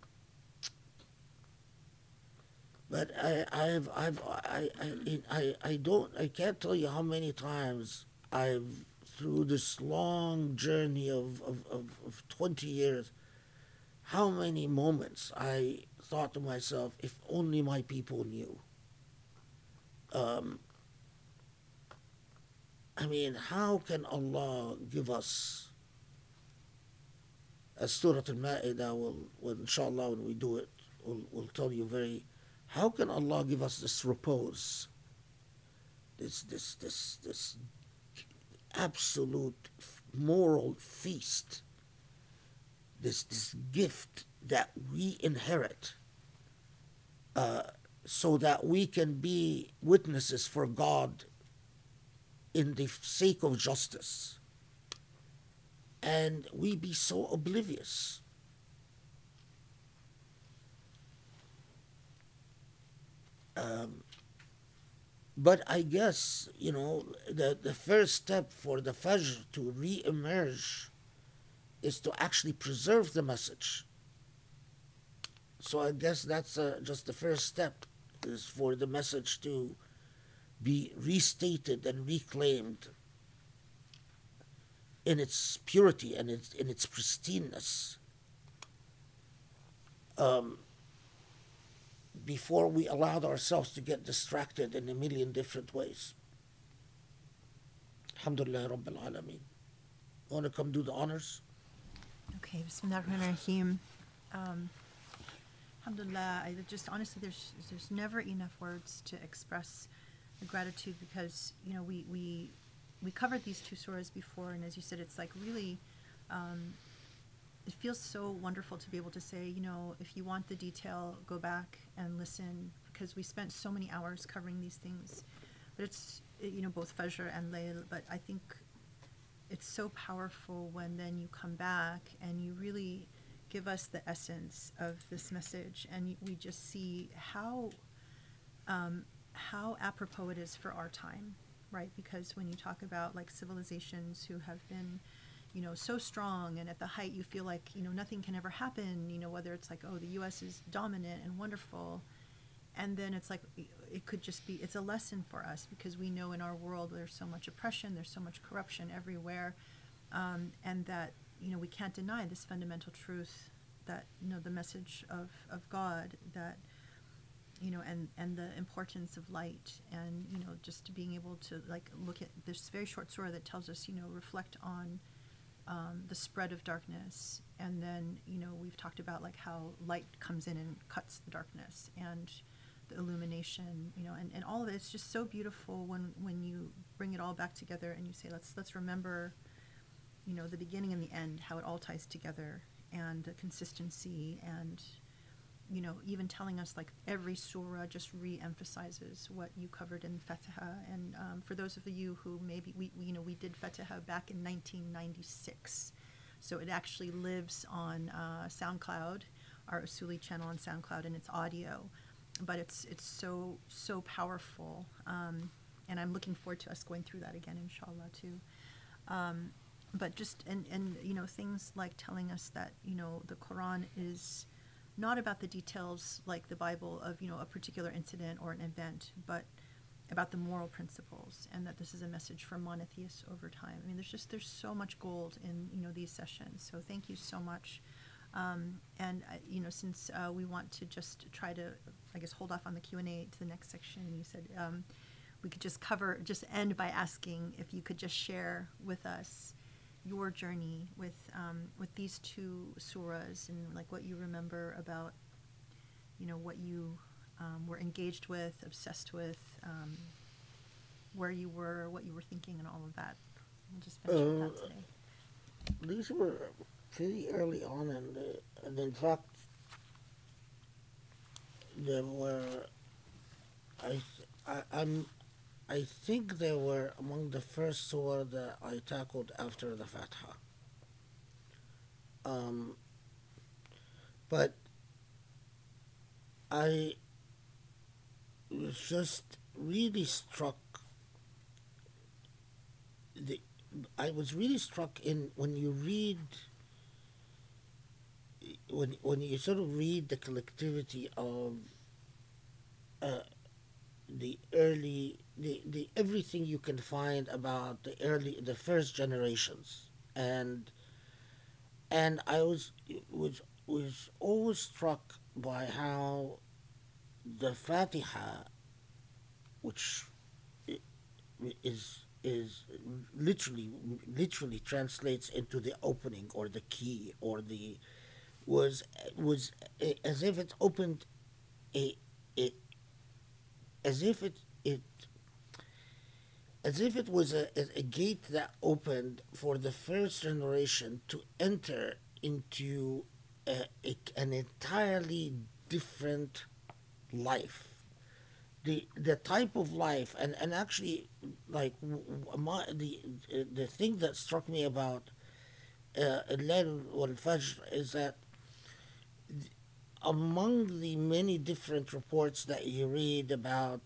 but I I've I've I, I I I don't I can't tell you how many times I've through this long journey of, of, of, of 20 years how many moments I thought to myself, if only my people knew. Um, I mean, how can Allah give us, as Surah Al-Ma'idah will, will, inshallah, when we do it, will will tell you very, how can Allah give us this repose, this, this, this, this absolute moral feast, this, this gift that we inherit, uh, so that we can be witnesses for God in the sake of justice. And we be so oblivious. Um, but I guess, you know, the, the first step for the Fajr to re emerge is to actually preserve the message. So I guess that's uh, just the first step is for the message to be restated and reclaimed in its purity and its, in its pristineness. Um, before we allowed ourselves to get distracted in a million different ways. Alhamdulillah Rabbil Alameen. Want to come do the honors? Okay, Bismillahirrahmanirrahim. Um, Alhamdulillah, I just honestly, there's there's never enough words to express gratitude because you know we we we covered these two surahs before, and as you said, it's like really um, it feels so wonderful to be able to say, you know, if you want the detail, go back and listen because we spent so many hours covering these things. But it's, you know, both Fajr and Layl, but I think it's so powerful when then you come back and you really give us the essence of this message and we just see how um, how apropos it is for our time right because when you talk about like civilizations who have been you know, so strong, and at the height, you feel like you know nothing can ever happen. You know, whether it's like, oh, the U.S. is dominant and wonderful, and then it's like it could just be it's a lesson for us because we know in our world there's so much oppression, there's so much corruption everywhere, um, and that you know we can't deny this fundamental truth that you know the message of of God that you know and and the importance of light and you know just being able to like look at this very short story that tells us you know reflect on um, the spread of darkness. And then you know we've talked about like how light comes in and cuts the darkness and the illumination you know and, and all of it. It's just so beautiful when when you bring it all back together and you say let's let's remember you know the beginning and the end how it all ties together and the consistency and you know even telling us like every surah just re-emphasizes what you covered in fatiha. And um, for those of you who maybe we, we you know we did fatiha back in 1996 so it actually lives on uh, soundcloud our usuli channel on soundcloud and it's audio. But it's it's so so powerful. Um, and i'm looking forward to us going through that again inshallah too. Um, but just and and you know things like telling us that you know the Quran is not about the details like the Bible of you know a particular incident or an event, but about the moral principles, and that this is a message for monotheists over time. I mean, there's just there's so much gold in you know these sessions. So thank you so much. Um, and uh, you know, since uh, we want to just try to, I guess, hold off on the Q and A to the next section, you said um, we could just cover, just end by asking if you could just share with us your journey with um, with these two surahs and like what you remember about you know what you um, were engaged with, obsessed with, um, where you were, what you were thinking, and all of that. We'll just finish with that Uh, today. These were pretty early on, and, uh, and in fact, there were. I, I I'm, I think they were among the first surah that I tackled after the Fatiha. Um, but I was just really struck. The I was really struck in when you read when when you sort of read the collectivity of uh, the early the, the everything you can find about the early the first generations. And and I was was was always struck by how the Fatiha which is is literally literally translates into the opening or the key or the was was as if it opened a, a as if it it as if it was a, a, gate that opened for the first generation to enter into a, a, an entirely different life. The the type of life and and actually like my, the the thing that struck me about uh, Al-Layl wal-Fajr is that among the many different reports that you read about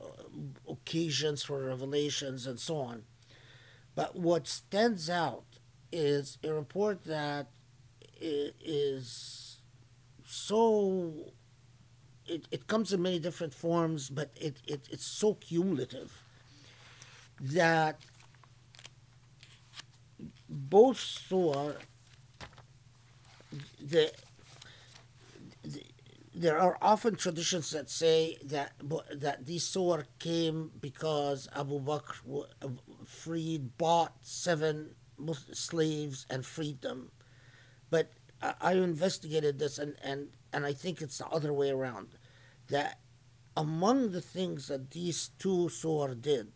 uh, occasions for revelations and so on, but what stands out is a report that is so it, it comes in many different forms, but it, it it's so cumulative that both the, the there are often traditions that say that that these surah came because Abu Bakr freed bought seven slaves and freed them, but I, I investigated this and, and and I think it's the other way around, that among the things that these two surah did,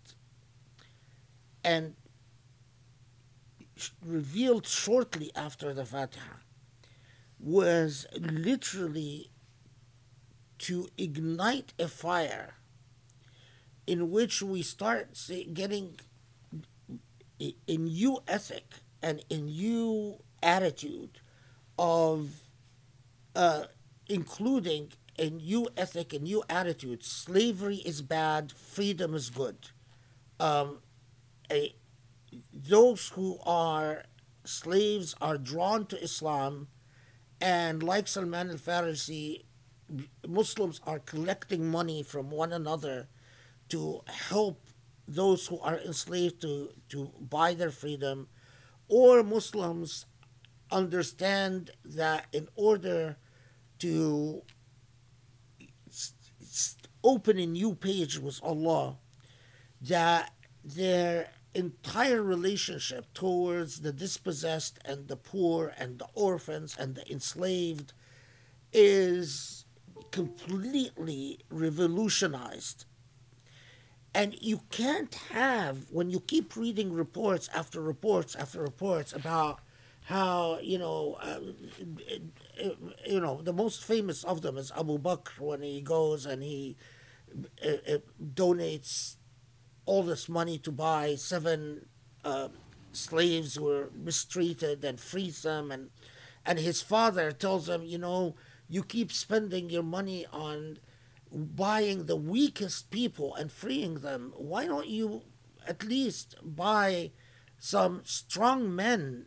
and revealed shortly after the Fatiha, was literally to ignite a fire in which we start getting a, a new ethic and a new attitude of uh, including a new ethic, a new attitude. Slavery is bad, freedom is good. Um, a, those who are slaves are drawn to Islam, and like Salman al Farisi, Muslims are collecting money from one another to help those who are enslaved to, to buy their freedom, or Muslims understand that in order to open a new page with Allah, that their entire relationship towards the dispossessed and the poor and the orphans and the enslaved is completely revolutionized. And you can't have, when you keep reading reports after reports after reports about how, you know, uh, you know, the most famous of them is Abu Bakr when he goes and he uh, uh, donates all this money to buy seven uh, slaves who were mistreated and frees them and and his father tells him you know you keep spending your money on buying the weakest people and freeing them why don't you at least buy some strong men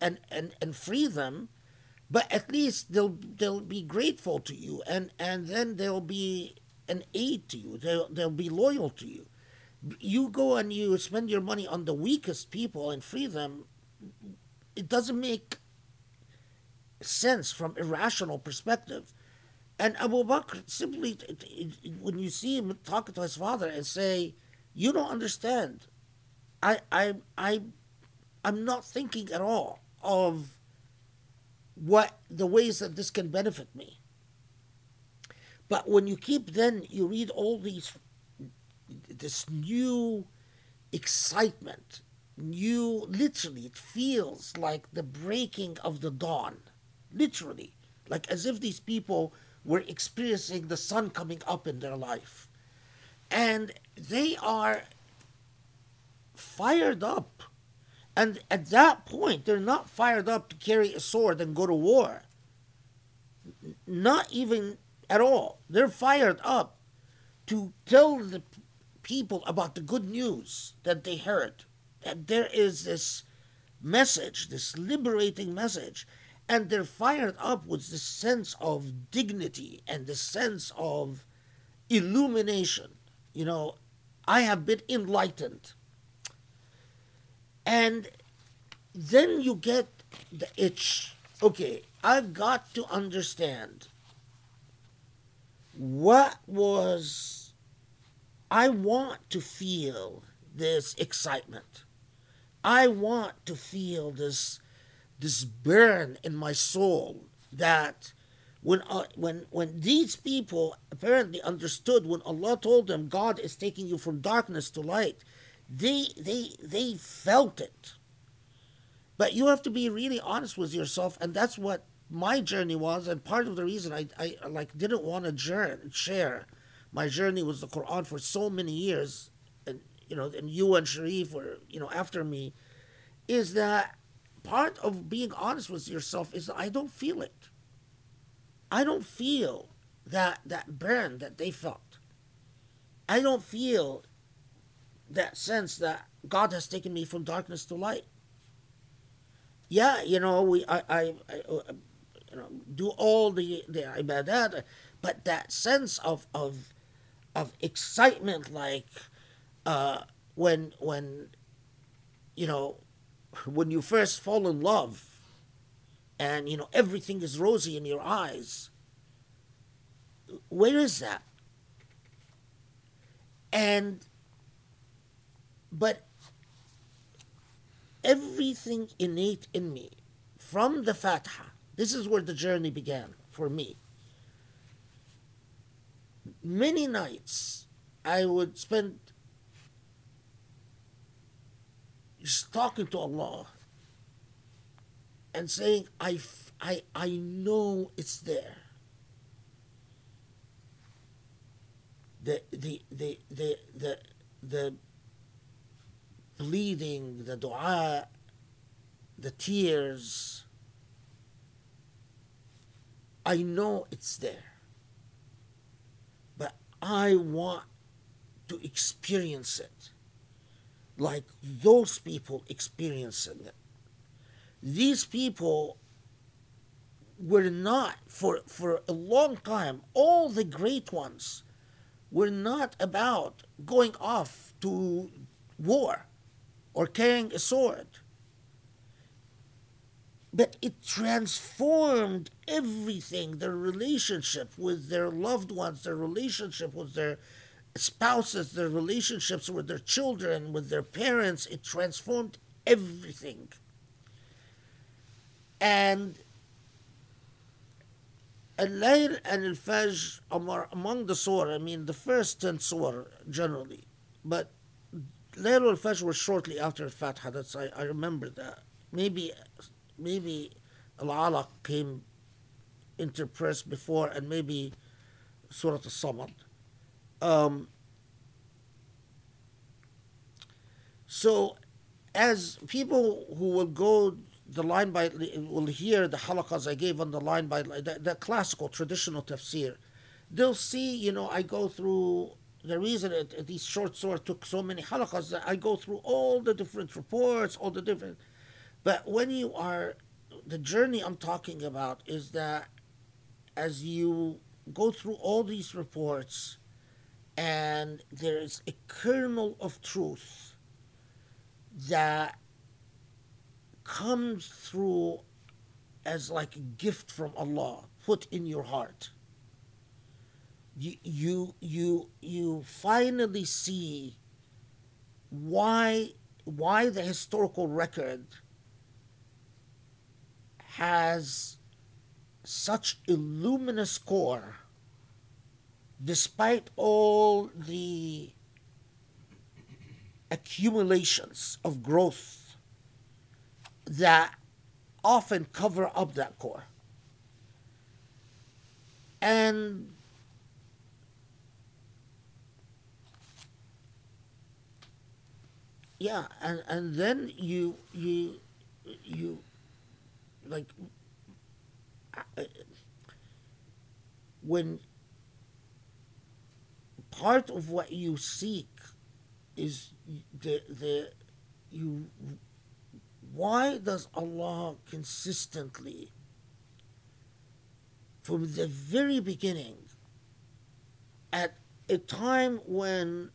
and and and free them? But at least they'll they'll be grateful to you and and then they'll be an aid to you. They'll they'll be loyal to you. You go and you spend your money on the weakest people and free them, it doesn't make sense from irrational perspective. And Abu Bakr simply, when you see him talking to his father and say, "You don't understand," I, I, I, I'm not thinking at all of what the ways that this can benefit me. But when you keep then you read all these this new excitement, new, literally, it feels like the breaking of the dawn, literally, like as if these people were experiencing the sun coming up in their life. And they are fired up. And at that point, they're not fired up to carry a sword and go to war. Not even at all. They're fired up to tell the people about the good news that they heard. That there is this message, this liberating message, and they're fired up with the sense of dignity and the sense of illumination. You know, I have been enlightened. And then you get the itch. Okay, I've got to understand what was I want to feel this excitement. I want to feel this this burn in my soul that when uh, when when these people apparently understood when Allah told them God is taking you from darkness to light, they they they felt it. But you have to be really honest with yourself, and that's what my journey was, and part of the reason I, I like didn't want to share my journey was the Quran for so many years, and you know, and you and Sharif were you know after me, is that part of being honest with yourself is I don't feel it. I don't feel that that burn that they felt. I don't feel that sense that God has taken me from darkness to light. Yeah, you know, we I, I, I uh, you know do all the the ibadat, but that sense of of of excitement like uh, when when you know when you first fall in love and you know everything is rosy in your eyes where is that? And but everything innate in me from the Fatiha this is where the journey began for me. Many nights I would spend just talking to Allah and saying, I, I, I know it's there. The, the, the, the, the, the bleeding, the dua, the tears, I know it's there. But I want to experience it like those people experiencing it. these people were not for for a long time all the great ones were not about going off to war or carrying a sword but it transformed everything their relationship with their loved ones their relationship with their spouses their relationships with their children with their parents it transformed everything and Al-Layl and Al-Fajr among the surah, I mean the first 10 surah generally, but Layl and Fajr were shortly after Al-Fatiha, that's, I, I remember that. Maybe, maybe Al-Alaq came into press before and maybe Surah Al-Samad. Um, so as people who will go the line by will hear the halaqas I gave on the line by the, the classical traditional tafsir. They'll see, you know, I go through the reason it, these short surahs took so many halaqas I go through all the different reports, all the different. But when you are, the journey I'm talking about is that as you go through all these reports, and there is a kernel of truth that comes through as like a gift from Allah put in your heart. You you you you finally see why why the historical record has such a luminous core despite all the accumulations of growth that often cover up that core. And yeah, and, and then you you you like uh, when part of what you seek is the the you why does Allah consistently, from the very beginning, at a time when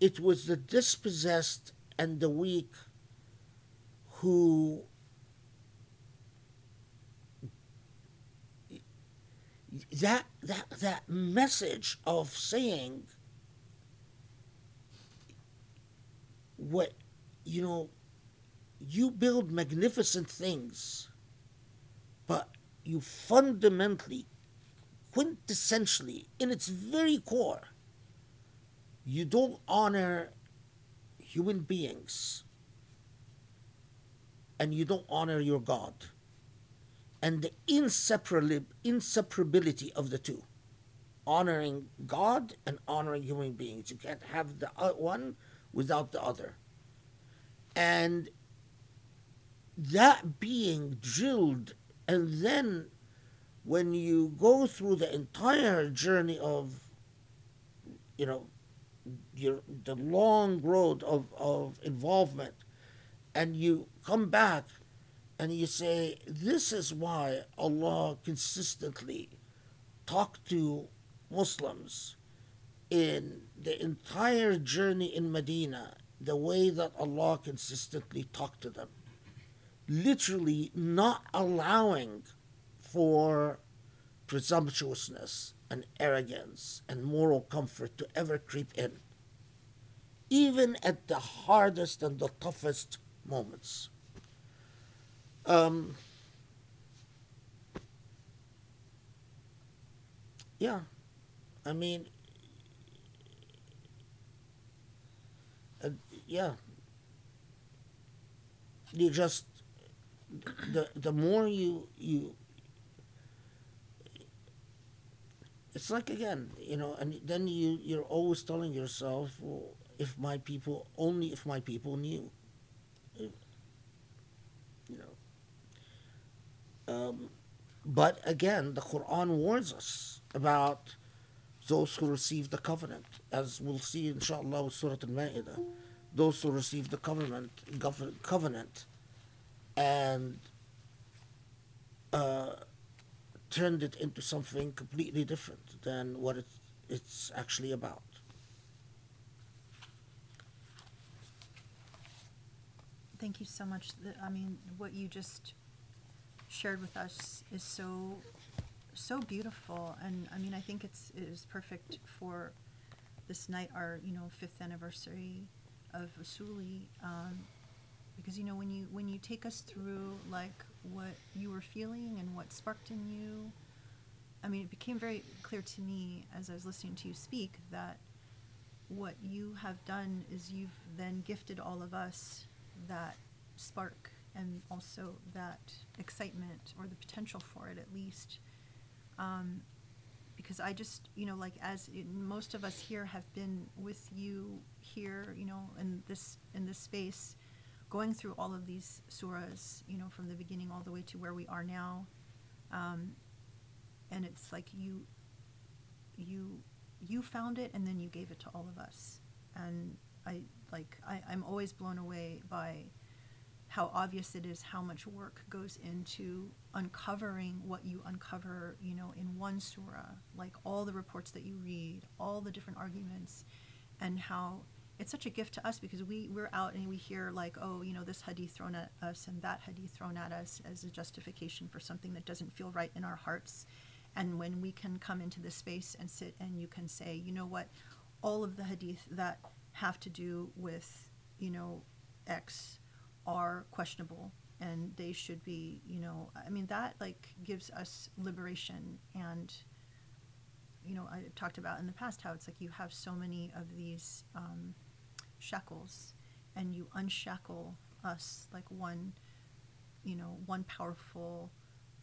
it was the dispossessed and the weak who that that that message of saying what you know you build magnificent things, but you fundamentally, quintessentially, in its very core, you don't honor human beings and you don't honor your God. And the inseparability of the two honoring God and honoring human beings. You can't have the uh, one without the other. And that being drilled and then when you go through the entire journey of you know your the long road of, of involvement and you come back and you say this is why allah consistently talked to muslims in the entire journey in medina the way that allah consistently talked to them literally not allowing for presumptuousness and arrogance and moral comfort to ever creep in, even at the hardest and the toughest moments. Um, yeah, I mean, uh, yeah, you just the the more you you it's like again you know and then you you're always telling yourself well, if my people only if my people knew if, you know um, but again the quran warns us about those who receive the covenant as we'll see inshallah with surah al-ma'idah those who receive the covenant covenant and uh, turned it into something completely different than what it, it's actually about. Thank you so much. I mean, what you just shared with us is so, so beautiful. And I mean, I think it's, it is perfect for this night, our, you know, fifth anniversary of Usuli. Um, because, you know, when you, when you take us through like what you were feeling and what sparked in you, I mean, it became very clear to me as I was listening to you speak that what you have done is you've then gifted all of us that spark and also that excitement or the potential for it at least. Um, because I just, you know, like as in, most of us here have been with you here, you know, in this in this space, going through all of these surahs, you know, from the beginning all the way to where we are now. Um, and it's like you you you found it and then you gave it to all of us and i like I, i'm always blown away by how obvious it is how much work goes into uncovering what you uncover you know in one surah like all the reports that you read all the different arguments and how it's such a gift to us because we we're out and we hear like oh you know this hadith thrown at us and that hadith thrown at us as a justification for something that doesn't feel right in our hearts. And when we can come into this space and sit and you can say you know what all of the hadith that have to do with you know x are questionable and they should be you know i mean that like gives us liberation and you know i've talked about in the past how it's like you have so many of these um, shackles and you unshackle us like one you know one powerful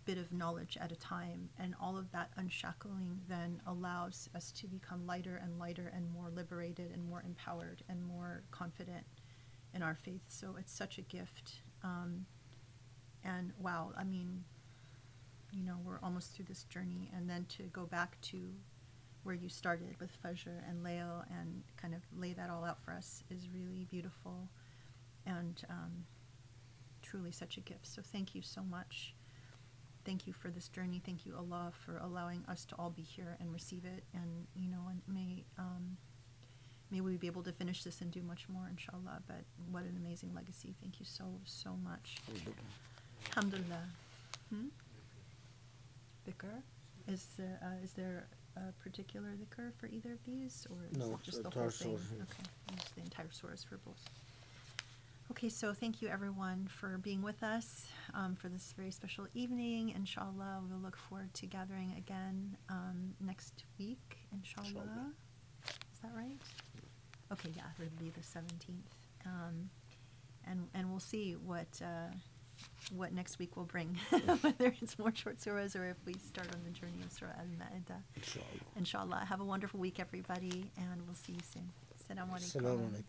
bit of knowledge at a time. And all of that unshackling then allows us to become lighter and lighter and more liberated and more empowered and more confident in our faith so it's such a gift um, and wow i mean you know we're almost through this journey and then to go back to where you started with Fajr and Layl and kind of lay that all out for us is really beautiful and um, truly such a gift. So thank you so much. Thank you for this journey. Thank you, Allah, for allowing us to all be here and receive it. And you know, and may um, may we be able to finish this and do much more, inshallah. But what an amazing legacy. Thank you so so much. Alhamdulillah. Hmm? Dhikr? Is there, uh, is there a particular dhikr for either of these, or is No, it just the the whole entire thing? surah. Okay, just the entire surah is for both. Okay, so thank you everyone for being with us um, for this very special evening. Inshallah, we'll look forward to gathering again um, next week. Inshallah. Inshallah. That right? Okay, yeah, it'll be the seventeenth, um, and and we'll see what uh, what next week will bring, <laughs> whether it's more short surahs or if we start on the journey of Surah Al Ma'idah. Inshallah. Inshallah, have a wonderful week, everybody, and we'll see you soon. Assalamu alaikum.